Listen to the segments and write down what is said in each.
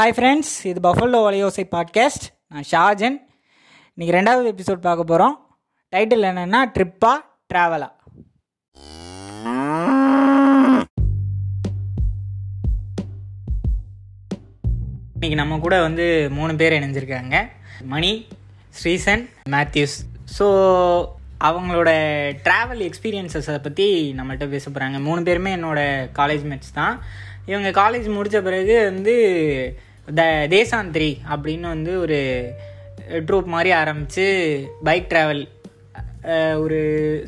Hi friends இது buffalo வலையோசை podcast நான் ஷாஜன் இன்றைக்கி ரெண்டாவது எபிசோட் பார்க்க போகிறோம் டைட்டில் என்னென்னா ட்ரிப்பா ட்ராவலா இன்றைக்கி நம்ம கூட வந்து மூணு பேர் இணைஞ்சிருக்காங்க. மணி ஸ்ரீசன் மேத்யூஸ் ஸோ அவங்களோட ட்ராவல் எக்ஸ்பீரியன்ஸஸை பற்றி நம்மள்கிட்ட பேச போகிறாங்க மூணு பேருமே என்னோட காலேஜ் மேட்ச் தான். இவங்க காலேஜ் முடித்த பிறகு வந்து த தேசாந்திரி அப்படின்னு வந்து ஒரு ட்ரூப் மாதிரி ஆரம்பித்து பைக் ட்ராவல் ஒரு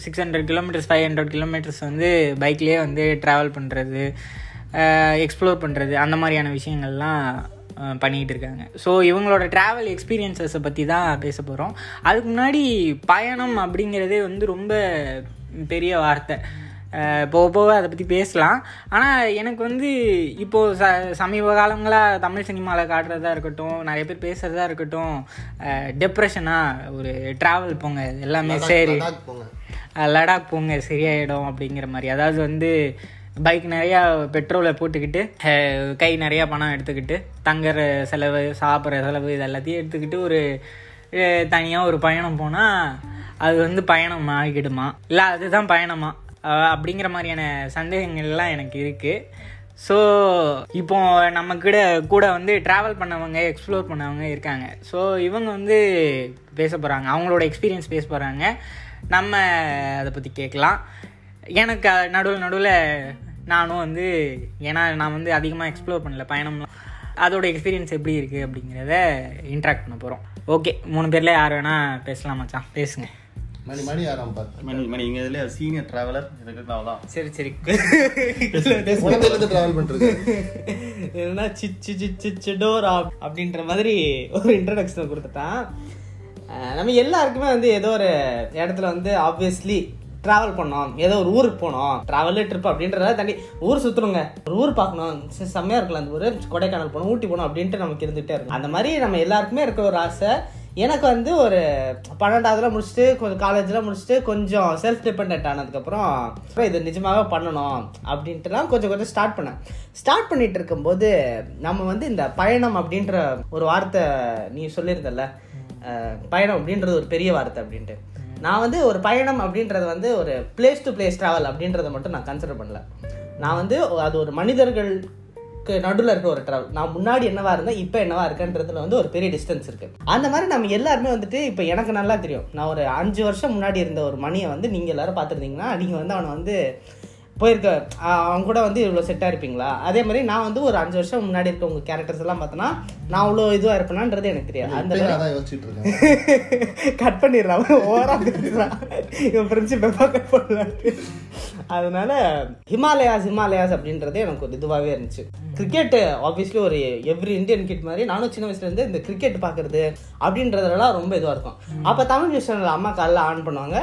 six hundred kilometres five hundred kilometres வந்து பைக்லேயே வந்து ட்ராவல் பண்ணுறது எக்ஸ்ப்ளோர் பண்ணுறது அந்த மாதிரியான விஷயங்கள்லாம் பண்ணிகிட்டு இருக்காங்க. ஸோ இவங்களோட ட்ராவல் எக்ஸ்பீரியன்ஸஸை பற்றி தான் பேச போகிறோம் அதுக்கு முன்னாடி பயணம் அப்படிங்கிறதே வந்து ரொம்ப பெரிய வார்த்தை. போக போக அதை பற்றி பேசலாம். ஆனால் எனக்கு வந்து இப்போது ச சமீப காலங்களாக தமிழ் சினிமாவில் காட்டுறதா இருக்கட்டும் நிறைய பேர் பேசுகிறதா இருக்கட்டும் டெப்ரெஷனாக ஒரு ட்ராவல் போங்க எல்லாமே சரி. லடாக் போங்க. சரியாயிடும் அப்படிங்கிற மாதிரி. அதாவது வந்து பைக் நிறையா பெட்ரோலை போட்டுக்கிட்டு கை நிறையா பணம் எடுத்துக்கிட்டு தங்குற செலவு சாப்பிட்ற செலவு இது எல்லாத்தையும் எடுத்துக்கிட்டு ஒரு தனியாக ஒரு பயணம் போனால் அது வந்து பயணம் ஆகிடுமா? இல்லை அதுதான் பயணமா? அப்படிங்கிற மாதிரியான சந்தேகங்கள்லாம் எனக்கு இருக்குது ஸோ இப்போ நம்ம கூட கூட வந்து ட்ராவல் பண்ணவங்க எக்ஸ்ப்ளோர் பண்ணவங்க இருக்காங்க. ஸோ இவங்க வந்து பேச போகிறாங்க அவங்களோட எக்ஸ்பீரியன்ஸ் பேச போகிறாங்க நம்ம அதை பற்றி கேட்கலாம். எனக்கு நடுவில் நடுவில் நானும் வந்து ஏன்னா நான் வந்து அதிகமாக எக்ஸ்ப்ளோர் பண்ணல பயணம்லாம். அதோட எக்ஸ்பீரியன்ஸ் எப்படி இருக்குது அப்படிங்கிறத இன்ட்ராக்ட் பண்ண போகிறோம் ஓகே மூணு பேரில் யார் வேணால் பேசலாம் மச்சான். பேசுங்க. மணி மணி ஆரம்பிப்பார் மணி மணி. இங்க இதுல சீனியர் டிராவலர் இதுக்கு தான். சரி சரி. ட்ராவல் பண்ணிருக்கு என்னன்னா சிச்சு சிச்சு சிடோரா அப்படின்ற மாதிரி ஒரு இன்ட்ரடக்ஷன் கொடுத்துட்டான். நம்ம எல்லாருக்குமே வந்து ஏதோ ஒரு இடத்துல வந்து ஆப்வியஸ்லி ட்ராவல் பண்ணோம். ஏதோ ஒரு ஊருக்கு போனோம். ட்ராவல் ட்ரிப் அப்படின்றத தாண்டி ஊர் சுற்றுறோங்க ஒரு ஊர் பார்க்கணும். சரி, செம்மையா இருக்கலாம் அந்த ஊர். கொடைக்கானல் போகணும் ஊட்டி போகணும் அப்படின்ட்டு நமக்கு இருந்துகிட்டே இருக்கும். அந்த மாதிரி நம்ம எல்லாருக்குமே இருக்க ஒரு ஆசை. எனக்கு வந்து ஒரு பன்னெண்டாவதுல முடிச்சுட்டு கொஞ்சம் காலேஜில் முடிச்சுட்டு கொஞ்சம் செல்ஃப் டிபெண்ட் ஆனதுக்கப்புறம் அப்புறம் இது நிஜமாகவே பண்ணணும் அப்படின்ட்டுலாம் கொஞ்சம் கொஞ்சம் ஸ்டார்ட் பண்ணேன். ஸ்டார்ட் பண்ணிட்டு இருக்கும்போது நம்ம வந்து இந்த பயணம் அப்படின்ற ஒரு வார்த்தை நீ சொல்லியிருந்தல பயணம் அப்படின்றது ஒரு பெரிய வார்த்தை அப்படின்ட்டு. நான் வந்து ஒரு பயணம் அப்படின்றது வந்து ஒரு பிளேஸ் டு பிளேஸ் ட்ராவல் அப்படின்றத மட்டும் நான் கன்சிடர் பண்ணல. நான் வந்து அது ஒரு மனிதர்கள் நடுவில் இருக்கிற ஒரு ட்ராவல் நான் முன்னாடி என்னவா இருந்தேன் இப்போ என்னவா இருக்கேன்றதுல வந்து ஒரு பெரிய டிஸ்டன்ஸ் இருக்கு. அந்த மாதிரி நம்ம எல்லாருமே வந்துட்டு இப்போ எனக்கு நல்லா தெரியும். நான் ஒரு அஞ்சு வருஷம் முன்னாடி இருந்த ஒரு மணியை வந்து நீங்கள் எல்லாரும் பார்த்துருந்தீங்கன்னா நீங்கள் வந்து அவனை வந்து போயிருக்க ஆஹ் அவன் கூட வந்து இவ்வளோ செட்டாக இருப்பீங்களா? அதே மாதிரி நான் வந்து ஒரு அஞ்சு வருஷம் முன்னாடி இருக்க உங்கள் கேரக்டர்ஸ் எல்லாம் பார்த்தோன்னா நான் அவ்வளோ இதுவாக இருப்பேனான்றது எனக்கு தெரியாது. அந்த கட் பண்ணிடுறான். ஓவரா பேசுறான் இவன் ஃப்ரெண்ட்ஷிப் எப்போ கட் பண்ணலாம் அதனால ஹிமாலயாஸ் ஹிமாலயாஸ் அப்படின்றது எனக்கு ஒரு இதுவாகவே இருந்துச்சு. கிரிக்கெட் ஆப்வியஸ்லி ஒரு எவ்ரி இந்தியன் கிட் மாதிரி நானும் சின்ன வயசுல இருந்து இந்த கிரிக்கெட் பார்க்கறது அப்படின்றதுலாம் ரொம்ப இதுவாக இருக்கும். அப்போ தமிழ் நியூஸ் சேனல் அம்மா காலைல ஆன் பண்ணுவாங்க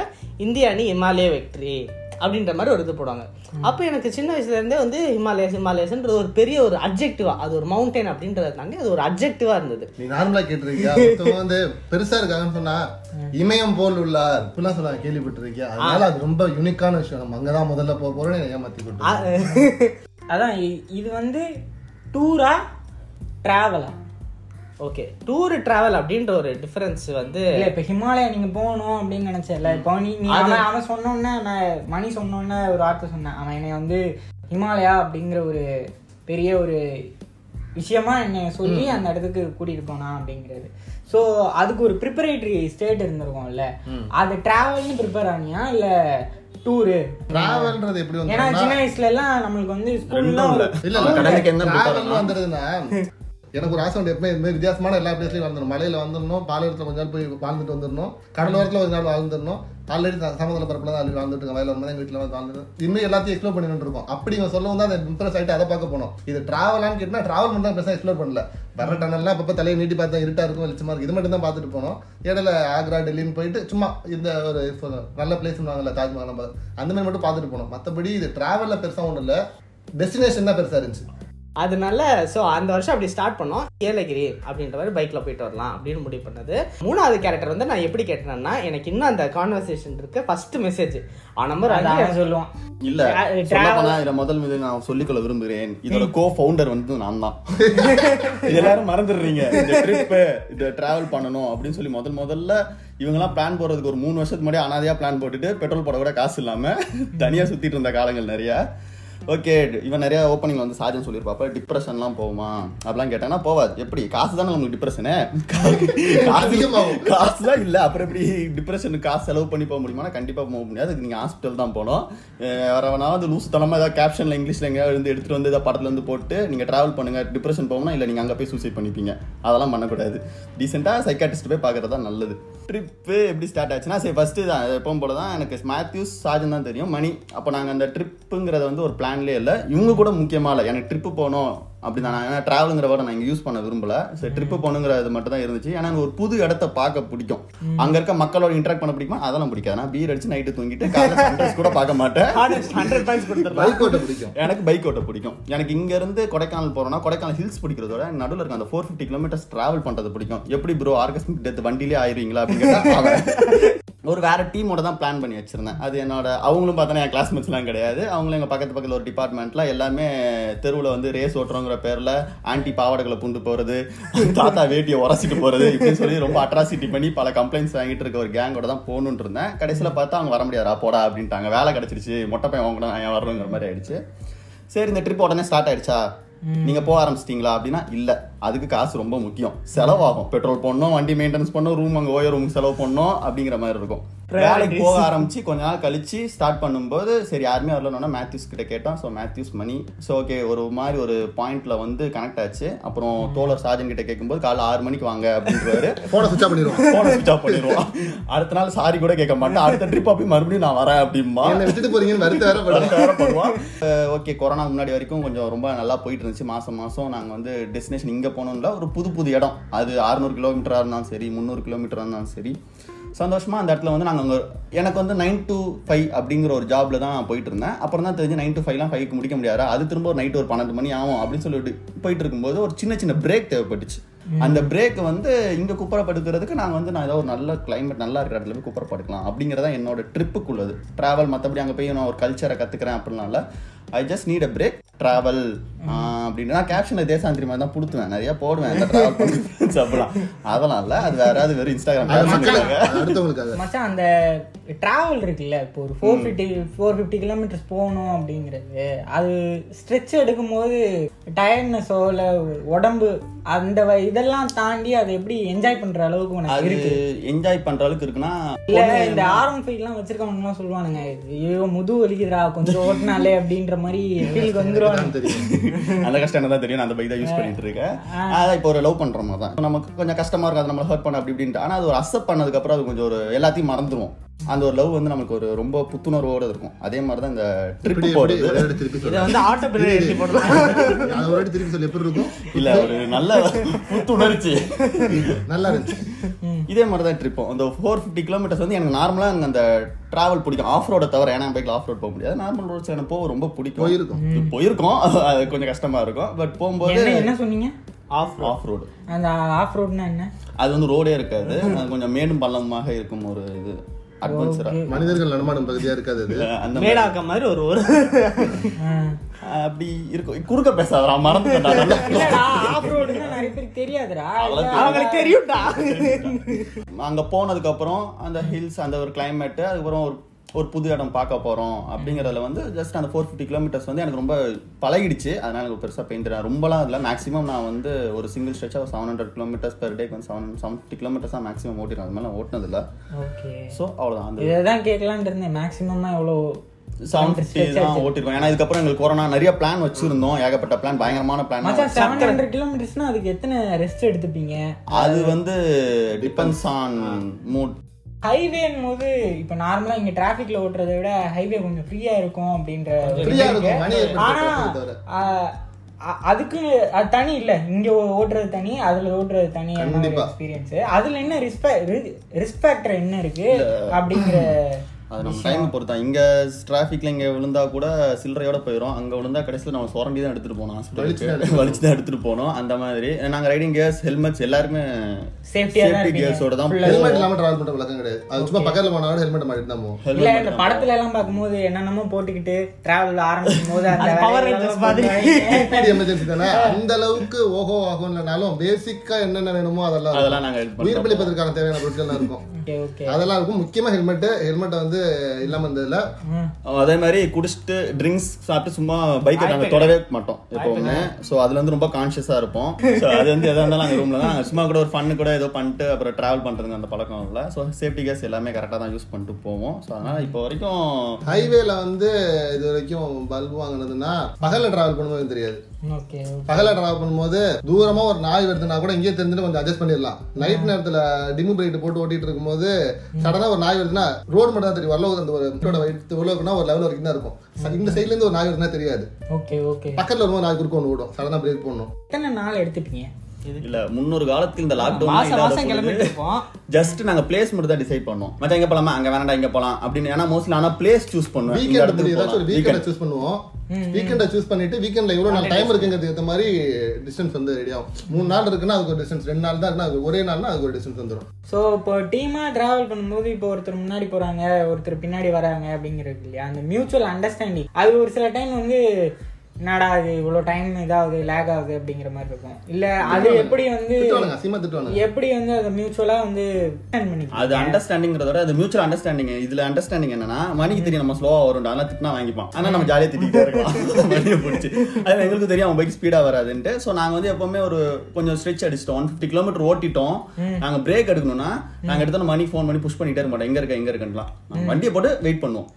இந்திய அணி இமாலய வெக்ட்ரி அப்படின்ற மாதிரி ஒரு இது போடுவாங்க. அப்போ எனக்கு சின்ன வயசுல இருந்தே வந்து ஹிமாலயஸ் ஹிமாலயஸ்ன்றது ஒரு பெரிய ஒரு அப்ஜெக்டிவா அது ஒரு மவுண்டைன் அப்படின்றத தாண்டி அது ஒரு அப்ஜெக்டிவா இருந்தது. நீ நார்மலா கேட்டிருக்கியா? வந்து பெருசா இருக்காங்கன்னு சொன்னா இமயம் போல் உள்ளார் இப்படிலாம் சொல்லுவாங்க கேள்விப்பட்டிருக்கியா? அதனால அது ரொம்ப யூனிக்கான விஷயம். நம்ம அங்கதான் முதல்ல போக போறோம்னு ஏமாத்தி கொண்டு அதான் இது வந்து டூரா ட்ராவலா ஓகே டூர் டிராவல் அப்படின்ற ஒரு டிஃபரன்ஸ் வந்து இல்ல இப்ப ஹிமாலயா நீங்க போகணும் அப்படின்னு நினைச்சல இப்போ நீ நீ அவன் அவன் சொன்னோன்னே நான் மணி சொன்னோன்னே ஒரு வார்த்தை சொன்னேன். அவன் என்னை வந்து ஹிமாலயா அப்படிங்கிற ஒரு பெரிய ஒரு விஷயமா என்னை சொல்லி அந்த இடத்துக்கு கூட்டிட்டு போனான் அப்படிங்கிறது. ஸோ அதுக்கு ஒரு ப்ரிப்பரேட்டரி ஸ்டேட் இருந்திருக்கும்ல. அது டிராவல்னு ப்ரிப்பேர் ஆனியா? இல்ல டூரு டிராவல்ன்றது எப்படி ஏன்னா சின்ன வயசுல எல்லாம் நம்மளுக்கு வந்து ஸ்கூல்ல இல்ல. இல்ல கடலுக்கு என்ன டிராவல் வந்துருதுன்னா எனக்கு ஒரு ஆசை உண்டு. எப்பவுமே இந்த மாதிரி வித்தியாசமான எல்லா பிளேஸ்லையும் வந்துடணும் மலையில் வந்துடணும் பாலைவரத்துல கொஞ்ச நாள் போய் வாழ்ந்துட்டு வந்துடணும். கடலோரத்தில் ஒரு நாள் வாழ்ந்துடணும். ஆல்ரெடி சமதள பரப்பில் தான் ஆல்ரெடி வாழ்ந்துட்டு இருக்கேன். வந்து எங்கள் வீட்டில் வந்து வாழ்ந்துட்டு இன்னும் எல்லாத்தையும் எக்ஸ்ப்ளோர் பண்ணிட்டு இருக்கோம். அப்படி இவன் சொல்லவும் தான் அந்த இம்ப்ரெஸ் ஆகிட்டு அதை பார்க்க போனோம். இது ட்ராவலான்னு கேட்டால் ட்ராவல் மட்டும் பெருசாக எக்ஸ்ப்ளோர் பண்ணல. வர டனல்லாம் அப்பப்போ தலையை நீட்டி பார்த்தா இருட்டாக இருக்கும் வெளிச்சமாக இருக்கும். இது மட்டும் தான் பார்த்துட்டு போனோம். இடையில ஆக்ரா டெல்லின்னு போயிட்டு சும்மா இந்த ஒரு நல்ல பிளேஸ் வாங்கல தாஜ்மஹால் நம்ம அந்த மாதிரி மட்டும் பார்த்துட்டு போனோம். மற்றபடி இது ட்ராவலில் பெருசாக ஒன்றும் இல்லை. டெஸ்டினேஷன் தான் பெருசாக இருந்துச்சு. அதனால ஸோ அந்த வருஷம் அப்படி ஸ்டார்ட் பண்ணோம். ஏலகிரி அப்படின்ற மாதிரி பைக்கில் போயிட்டு வரலாம் அப்படின்னு முடிவு பண்ணது. மூணாவது கேரக்டர் வந்து நான் எப்படி கேட்டேன்னா எனக்கு இன்னும் அந்த கான்வர்சேஷன் இருக்கு. ஃபர்ஸ்ட் மெசேஜ் ஆ நம்பர் அவன் சொல்லுவான். இல்ல இத முதல் மீது நான் சொல்லிக்கொள்ள விரும்புகிறேன். இதோட கோ ஃபவுண்டர் வந்து நான் தான். எல்லாரும் மறந்துடுறீங்க. இந்த ட்ரிப் இந்த டிராவல் பண்ணணும் அப்படின்னு சொல்லி முதல் முதல்ல இவங்கெல்லாம் பிளான் போடுறதுக்கு ஒரு மூணு வருஷத்துக்கு முன்னாடி அனாதையா பிளான் போட்டுட்டு பெட்ரோல் போட கூட காசு இல்லாம தனியா சுத்திட்டு இருந்த காலங்கள் நிறைய. ஓகே இவன் நிறைய ஓப்பனிங் வந்து சார்ஜன் சொல்லியிருப்பாப்ப டிப்ரெஷன்லாம் போகுமா? அப்படிலாம் கேட்டானா. போவாது. எப்படி? காசு தானே உங்களுக்கு டிப்ரெஷனு காசு. காசு தான் இல்லை. அப்புறம் எப்படி டிப்ரெஷனுக்கு காசு செலவு பண்ணி போக முடியுமா கண்டிப்பாக போக முடியாது. அதுக்கு நீங்கள் ஹாஸ்பிட்டல் தான் போகணும். வரவனாவது லூசு தனமாக ஏதாவது கேப்ஷனில் இங்கிலீஷில் எங்கேயாவது இருந்து எடுத்துகிட்டு வந்து ஏதாவது படத்துல இருந்து போட்டு நீங்கள் ட்ராவல் பண்ணுங்க. டிப்ரெஷன் போகணும் இல்லை நீங்கள் அங்கே போய் சூசைட் பண்ணிப்பீங்க. அதெல்லாம் பண்ணக்கூடாது. டீசெண்டாக சைக்காட்டிஸ்ட் போய் பார்க்குறது தான் நல்லது. ட்ரிப்பு எப்படி ஸ்டார்ட் ஆச்சுன்னா சரி ஃபஸ்ட்டு தான் எப்பவும் போல தான் எனக்கு மேத்யூஸ் சாஜன் தான் தெரியும் மணி. அப்போ நாங்கள் அந்த ட்ரிப்புங்கிறத வந்து ஒரு பிளான்லேயே இல்லை. இவங்க கூட முக்கியமாக இல்லை. எனக்கு ட்ரிப்பு போகணும். அப்படி தான் ஏன்னா ட்ராவலுங்கிற வேர்டை நான் இங்கே யூஸ் பண்ண விரும்பல. சரி ட்ரிப்பு போகணுங்கிற இது மட்டும் தான் இருந்துச்சு. ஏன்னா எனக்கு ஒரு புது இடத்த பார்க்க பிடிக்கும். அங்கே இருக்க மக்களோட இன்ட்ராக்ட் பண்ண பிடிக்குமா? அதெல்லாம் பிடிக்காது. நான் பீர் அடிச்சு நைட்டு தூங்கிட்டு காலையில் கூட பார்க்க மாட்டேன். பைக் ஓட்ட பிடிக்கும். எனக்கு பைக் ஓட்ட பிடிக்கும். எனக்கு இங்க இருந்து கொடைக்கானல் போறோம்னா கொடைக்கானல் ஹில்ஸ் பிடிக்கிறதோட நடுவில் இருக்க அந்த ஃபோர் ஃபிஃப்டி கிலோமீட்டர்ஸ் டிராவல் பண்றது பிடிக்கும். எப்படி ப்ரோ ஆர்கஸ்மிக் டெத் வண்டியிலே ஆயிருவீங்களா அப்படின்னு ஒரு வேற டீமோட தான் பிளான் பண்ணி வச்சிருந்தேன். அது என்னோட அவங்களும் பார்த்தோன்னா என் கிளாஸ்மேட்ஸ்லாம் கிடையாது. அவங்களும் எங்க பக்கத்து பக்கத்துல ஒரு டிபார்ட்மெண்ட்ல எல்லாமே தெருவில் வந்து ரேஸ் ஓட்டுறோங்கிற பேர்ல ஆன்டி பாவாடைகளை புண்டு போறது தாத்தா வேட்டியை உரசிட்டு போறது இப்படின்னு சொல்லி ரொம்ப அட்ராசிட்டி பண்ணி பல கம்ப்ளைண்ட்ஸ் வாங்கிட்டு இருக்க ஒரு கேங்கோட தான் போகணுன்னு இருந்தேன். கடைசியில் பார்த்தா அவங்க வர முடியாதா. போடா அப்படின்ட்டாங்க. வேலை கிடைச்சிருச்சு. மொட்டை பையன் வாங்கணும் நான் வரணுங்கிற மாதிரி ஆயிடுச்சு. சரி இந்த ட்ரிப் உடனே ஸ்டார்ட் ஆயிடுச்சா? நீங்க போக ஆரம்பிச்சிட்டீங்களா அப்படின்னா இல்ல. அதுக்கு காசு ரொம்ப முக்கியம். செலவாகும். பெட்ரோல் போடணும் வண்டி மெயின்டெனன்ஸ் பண்ணணும் ரூம் அங்க ஓய ரூம் செலவு பண்ணணும் அப்படிங்கிற மாதிரி இருக்கும். வேலைக்கு போக ஆரம்பிச்சு கொஞ்ச நாள் கழிச்சு ஸ்டார்ட் பண்ணும்போது சரி யாருமே வரலன்னா மேத்யூஸ் கிட்ட கேட்டோம் so Mathews Mani so okay ஒரு மாதிரி ஒரு பாயிண்ட்ல வந்து கனெக்ட் ஆச்சு. அப்புறம் தோழர் சாஜன் கிட்ட கேட்கும்போது காலைல ஆறு மணிக்கு வாங்க அப்படின்றாரு. போனை சுவிச் ஆஃப் பண்ணிடுவோம் போன ஸ்விட்ச் ஆஃப் பண்ணிடுவோம் அடுத்த நாள் சாரி கூட கேட்க மாட்டேன். அடுத்த ட்ரிப் அப்படி மறுபடியும் நான் வரேன் அப்படிம்பா. என்ன விட்டுட்டு போறீங்கன்னு வருத்த வேற படுவோம். ஓகே கொரோனா முன்னாடி வரைக்கும் கொஞ்சம் ரொம்ப நல்லா போயிட்டு இருந்துச்சு. மாசம் மாசம் நாங்க வந்து டெஸ்டினேஷன் இங்க போனோம்ல ஒரு புது புது இடம். அது 600 கிலோமீட்டரா இருந்தாலும் சரி முந்நூறு கிலோமீட்டரா இருந்தாலும் சரி. சந்தோஷமா அந்த இடத்துல வந்து நாங்க அங்க எனக்கு வந்து நைன் to ஃபைவ் அப்படிங்கிற ஒரு ஜாப்ல தான் நான் போயிட்டு இருந்தேன். அப்புறம் தான் தெரிஞ்சு நைன் to ஃபைவ்லாம் ஃபைவ்க்கு முடிக்க முடியாது? அது திரும்ப ஒரு நைட் ஒரு பன்னெண்டு மணி ஆகும் அப்படின்னு சொல்லிட்டு போயிட்டு இருக்கும்போது ஒரு சின்ன சின்ன பிரேக் தேவைப்பட்டுச்சு. அந்த பிரேக் வந்து இங்க குப்பரப்படுக்கிறதுக்கு நாங்க வந்து நான் ஏதோ ஒரு நல்ல கிளைமேட் நல்லா இருக்கிற இடத்துல போய் குப்பரப்படுக்கலாம் அப்படிங்கிறதா என்னோட ட்ரிப்புக்குள்ளது டிராவல் மற்றபடி அங்கே போய் நான் ஒரு கல்ச்சரை கத்துக்கிறேன் அப்படின்னால I just need a break travel அப்படின்னு. நான் கேப்ஷனில் தேசாந்திரி மாதிரி தான் புடுத்துவேன். நிறைய போடுவேன். இந்த டிராவல் பண்ணி அப்படிலாம். அதெல்லாம் இல்லை. அது வேற அது வெறும் இன்ஸ்டாகிராம் மச்சான் அந்த டிராவல் இருக்குல்ல இப்போ ஒரு four fifty four fifty kilometres போகணும் அப்படிங்கிறது. அது ஸ்ட்ரெச் எடுக்கும்போது டயர்ட்னஸோ இல்லை உடம்பு அந்த வ- இதெல்லாம் தாண்டி அதை எப்படி என்ஜாய் பண்ற அளவுக்கு உனக்கு அது இருக்கு? என்ஜாய் பண்ற அளவுக்கு இருக்குன்னா இல்ல இந்த ஆரம் ஃபைட்லாம் வச்சிருக்கவங்கலாம் சொல்லுவானுங்க ஐயோ முது வலிக்குதுடா கொஞ்சம் ஓட்டினாலே அப்படின்ற மாதிரி ஃபீலுக்கு வந்துருவாங்க தெரியும். அந்த கஷ்டம் தான் தெரியும்? நான் அந்த பைக் தான் யூஸ் பண்ணிட்டு இருக்கேன் அதான் இப்போ ஒரு லவ் பண்ற மாதிரி தான். நமக்கு கொஞ்சம் கஷ்டமா இருக்கும் அது நம்மள ஹர்ட் பண்ண அப்படி இப்படின்ட்டு ஆனா அது ஒரு அக்செப்ட் பண்ணதுக்கு அப்புறம் அது கொஞ்சம் ஒரு எல்லாத்தையும் மறந்துருவோம். அந்த ஒரு லவ் வந்து நமக்கு ஒரு ரொம்ப புத்துணர்வோட இருக்கும். அதே மாதிரி தான் இந்த ட்ரிப் திருப்பி இதை வந்து ஆட்டோ பின்னாடி எழுதி போடலாம் அதை ஒரு வாட்டி திருப்பி சொல்லி எப்படி இருக்கும்? இல்ல ஒரு நல்ல புத்துணர்ச்சி. நல்லா இருந்துச்சு. இதே மாதிரி தான் ட்ரிப்பும் அந்த ஃபோர் ஃபிஃப்டி கிலோமீட்டர்ஸ் வந்து எனக்கு நார்மலாக எனக்கு அந்த டிராவல் பிடிக்கும். ஆஃப் ரோடை தவிர ஏன்னா பைக்கில் ஆஃப் ரோட் போக முடியாது. நார்மல் ரோட்ஸ் எனக்கு போக ரொம்ப பிடிக்கும். போயிருக்கோம். போயிருக்கோம். அது கொஞ்சம் கஷ்டமா இருக்கும். பட் போகும்போது என்ன என்ன சொன்னீங்க? ஆஃப் ஆஃப் ரோடு அந்த ஆஃப் ரோட்னா என்ன? அது வந்து ரோடே இருக்காது. அது கொஞ்சம் மேடும் பள்ளமாக இருக்கும் ஒரு இது. அட்வென்ச்சரா மனிதர்கள் நடமாடும் பகுதியா இருக்காது அது? அந்த மேடாக்க மாதிரி. ஒரு ஒரு. அப்படி இருக்கும். குறுக்க பேசாதடா பேருக்கு தெரியாதுடா. அவங்களுக்கு தெரியும்டா. அங்க போனதுக்கு அப்புறம் அந்த ஹில்ஸ் அந்த ஒரு கிளைமேட் அதுக்கப்புறம் ஒரு ஒரு புது இடம் பார்க்க போறோம் அப்படிங்கறதுல வந்து ஜஸ்ட் அந்த ஃபோர் ஃபிஃப்டி கிலோமீட்டர்ஸ் வந்து எனக்கு ரொம்ப பழகிடுச்சு. அதனால எனக்கு பெருசா பெயிண்ட் ரொம்பலாம் இல்லை. மேக்ஸிமம் நான் வந்து ஒரு சிங்கிள் ஸ்ட்ரெச்சாக செவன் ஹண்ட்ரட் கிலோமீட்டர்ஸ் பெர் டேக்கு வந்து செவன் செவன் ஃபிஃப்டி கிலோமீட்டர்ஸ் தான் மேக்ஸிமம் ஓட்டிடுறேன் அது மாதிரி ஓட்டினது இல்லை ஓகே ஸோ அவ்வளோதான் அந்த இதை தான் கேட்கலான்ட்டு இருந்தேன் மேக்ஸிமமா எவ்வளோ செவன் ஃபிஃப்டி தான் ஓட்டிருக்கோம். ஏன்னா இதுக்கப்புறம் எங்களுக்கு கொரோனா நிறைய பிளான் வச்சிருந்தோம். ஏகப்பட்ட பிளான் பயங்கரமான பிளான் செவன் ஹண்ட்ரட் கிலோமீட்டர்ஸ்னா அதுக்கு எத்தனை ரெஸ்ட் எடுத்துப்பீங்க? அது வந்து டிபெண்ட்ஸ் ஆன் மூட் ஹைவேன் போது இப்போ நார்மலா இங்க டிராஃபிக்ல ஓட்டுறதை விட ஹைவே கொஞ்சம் ஃப்ரீயா இருக்கும் அப்படின்ற ஆனா அதுக்கு அது தனி இல்ல. இங்க ஓட்டுறது தனி அதுல ஓட்டுறது கண்டிப்பா. எக்ஸ்பீரியன்ஸ் அதுல என்ன ரிஸ்பெக்ட் ரிஸ்பெக்டர் என்ன இருக்கு அப்படிங்கிற அது நம்ம டைம் பொறுத்தா இங்க டிராஃபிக்ல இங்க விழுந்தா கூட சில்லறையோட போயிடும் அங்க விழுந்தா கடைசியில் நம்ம சுரண்டி தான் எடுத்துட்டு போனோம் ஹாஸ்பிட்டலுக்கு வலிச்சு தான் எடுத்துட்டு போனோம் அந்த மாதிரி. நாங்க ரைடிங் கியர்ஸ் ஹெல்மெட்ஸ் எல்லாருமே சேஃப்டி. கியர்ஸோட தான் ஹெல்மெட் இல்லாம டிராவல் பண்ற பழக்கம் கிடையாது. அது சும்மா பக்கத்துல போனாலும் ஹெல்மெட் மாட்டிட்டு தான் போவோம். இல்ல இந்த படத்துல எல்லாம் பார்க்கும்போது என்னென்னமோ போட்டுக்கிட்டு டிராவல் ஆரம்பிக்கும் போது அந்த. ஸ்பீட் எமர்ஜென்சி தானே? அந்த அளவுக்கு ஓஹோ ஆகும் இல்லைனாலும் பேசிக்கா என்னென்ன வேணுமோ அதெல்லாம் அதெல்லாம் நாங்க help உயிர் பண்றோம். பிழைப்பதற்கான தேவையான பொருட்கள்லாம் இருக்கும். அதெல்லாம் இருக்கும். முக்கியமா ஹெல்மெட் ஹெல்மெட்டை வந்து இல்லாம இருந்ததுல. அதே மாதிரி குடிச்சிட்டு ட்ரிங்க்ஸ் சாப்பிட்டு சும்மா பைக்கை நாங்க தொடவே மாட்டோம் எப்பவுமே. சோ அதுல வந்து ரொம்ப கான்சியஸா இருப்போம். So அது வந்து எதா இருந்தாலும் அங்க ரூம்ல தான். சும்மா கூட ஒரு ஃபன்னு கூட ஏதோ பண்ணிட்டு அப்புறம் டிராவல் பண்றதுங்க அந்த பழக்கம் இல்ல. சோ சேஃப்டி கேஸ் எல்லாமே கரெக்டா தான் யூஸ் பண்ணிட்டு போவோம். சோ அதனால இப்போ வரைக்கும் ஹைவேல வந்து இது வரைக்கும் பல்பு வாங்கினதுன்னா பகல்ல டிராவல் பண்ணும்போது தெரியாது. ஓகே பகல்ல டிராவல் பண்ணும்போது தூரமா ஒரு நாய் வருதுன்னா கூட இங்கேயே தெரிஞ்சுட்டு கொஞ்சம் அட்ஜஸ்ட் பண்ணிடலாம். நைட் நேரத்துல டிமு பிரைட் போட்டு ஓட்டிட்டு இருக்கும்போது சடனா ஒரு நாய் வருதுன்னா ரோடு மட்டும் தான் தெரியும். வரல அந்த ஒரு வீட்டோட இருக்குன்னா ஒரு லெவல் வரைக்கும் தான் இருக்கும். இந்த சைட்ல இருந்து ஒரு நாய் வருதுன்னா தெரியாது. Okay okay. பக்கத்துல வரும்போது நாய் குறுக்க ஒன்று விடும். சடனா பிரேக் பண்ணணும் எத்தனை நாள் எடுத்துப்பீங்க? இல்ல முன்னொரு காலத்துல இந்த மாசம் மாசம் லாக்டவுன் கிளம்பிட்டு இருப்போம். ஜஸ்ட் நாங்க பிளேஸ் மட்டும் தான் டிசைட் பண்ணோம் மச்சான் எங்க போலாமா? அங்க வேணாடா இங்க போலாம் அப்படின்னு. ஏன்னா மோஸ்ட்லி ஆனா பிளேஸ் சூஸ் பண்ணுவேன். வீக்கெண்ட் இடத்துக்கு ஏதாச்சும் ஒரு. வீக்கெண்டை. சூஸ் பண்ணுவோம். வீக்கெண்டை சூஸ் பண்ணிட்டு வீக்கெண்ட்ல எவ்வளவு நாள் டைம் இருக்குங்கிறதுக்கு ஏற்ற மாதிரி டிஸ்டன்ஸ் வந்து ரெடி ஆகும். மூணு நாள் இருக்குன்னா அதுக்கு ஒரு டிஸ்டன்ஸ் ரெண்டு நாள் தான் இருக்குன்னா அதுக்கு ஒரே நாள்னா அதுக்கு ஒரு டிஸ்டன்ஸ் வந்துடும் ஸோ இப்போ டீமாக ட்ராவல் பண்ணும்போது இப்போ ஒருத்தர் முன்னாடி போகிறாங்க ஒருத்தர் பின்னாடி வராங்க அப்படிங்கிறது இல்லையா? அந்த மியூச்சுவல் அண்டர்ஸ்டாண்டிங் அது ஒரு சில டைம் வந்து என்னடா அது இவ்வளோ டைம் இதாகுது லேக் ஆகுது அப்படிங்கிற மாதிரி இருக்கும். இல்லை அது எப்படி வந்து எப்படி வந்து அதை மியூச்சுவலாக வந்து அது அண்டர்ஸ்டாண்டிங்கிறத விட அது மியூச்சுவல் அண்டர்ஸ்டாண்டிங் இதுல அண்டர்ஸ்டாண்டிங் என்னன்னா மணிக்கு தெரியும் நம்ம ஸ்லோவா வரும் அதெல்லாம் திட்டினா வாங்கிப்பான். ஆனா நம்ம ஜாலியா திட்டிட்டே இருக்கலாம். மணியை பிடிச்சி. அது எங்களுக்கு தெரியும் அவன் பைக் ஸ்பீடா வராதுன்ட்டு. சோ நாங்க வந்து எப்பவுமே ஒரு கொஞ்சம் ஸ்ட்ரெச் அடிச்சிட்டோம். ஒன் ஃபிஃப்டி கிலோமீட்டர் ஓட்டிட்டோம். நாங்க பிரேக் எடுக்கணும்னா நாங்க எடுத்தோம் மணி ஃபோன் பண்ணி புஷ் பண்ணிட்டே இருக்க மாட்டோம். எங்க இருக்க எங்க இருக்குன்னுலாம் நாங்க வண்டியை போட்டு வெயிட் பண்ணுவோம்.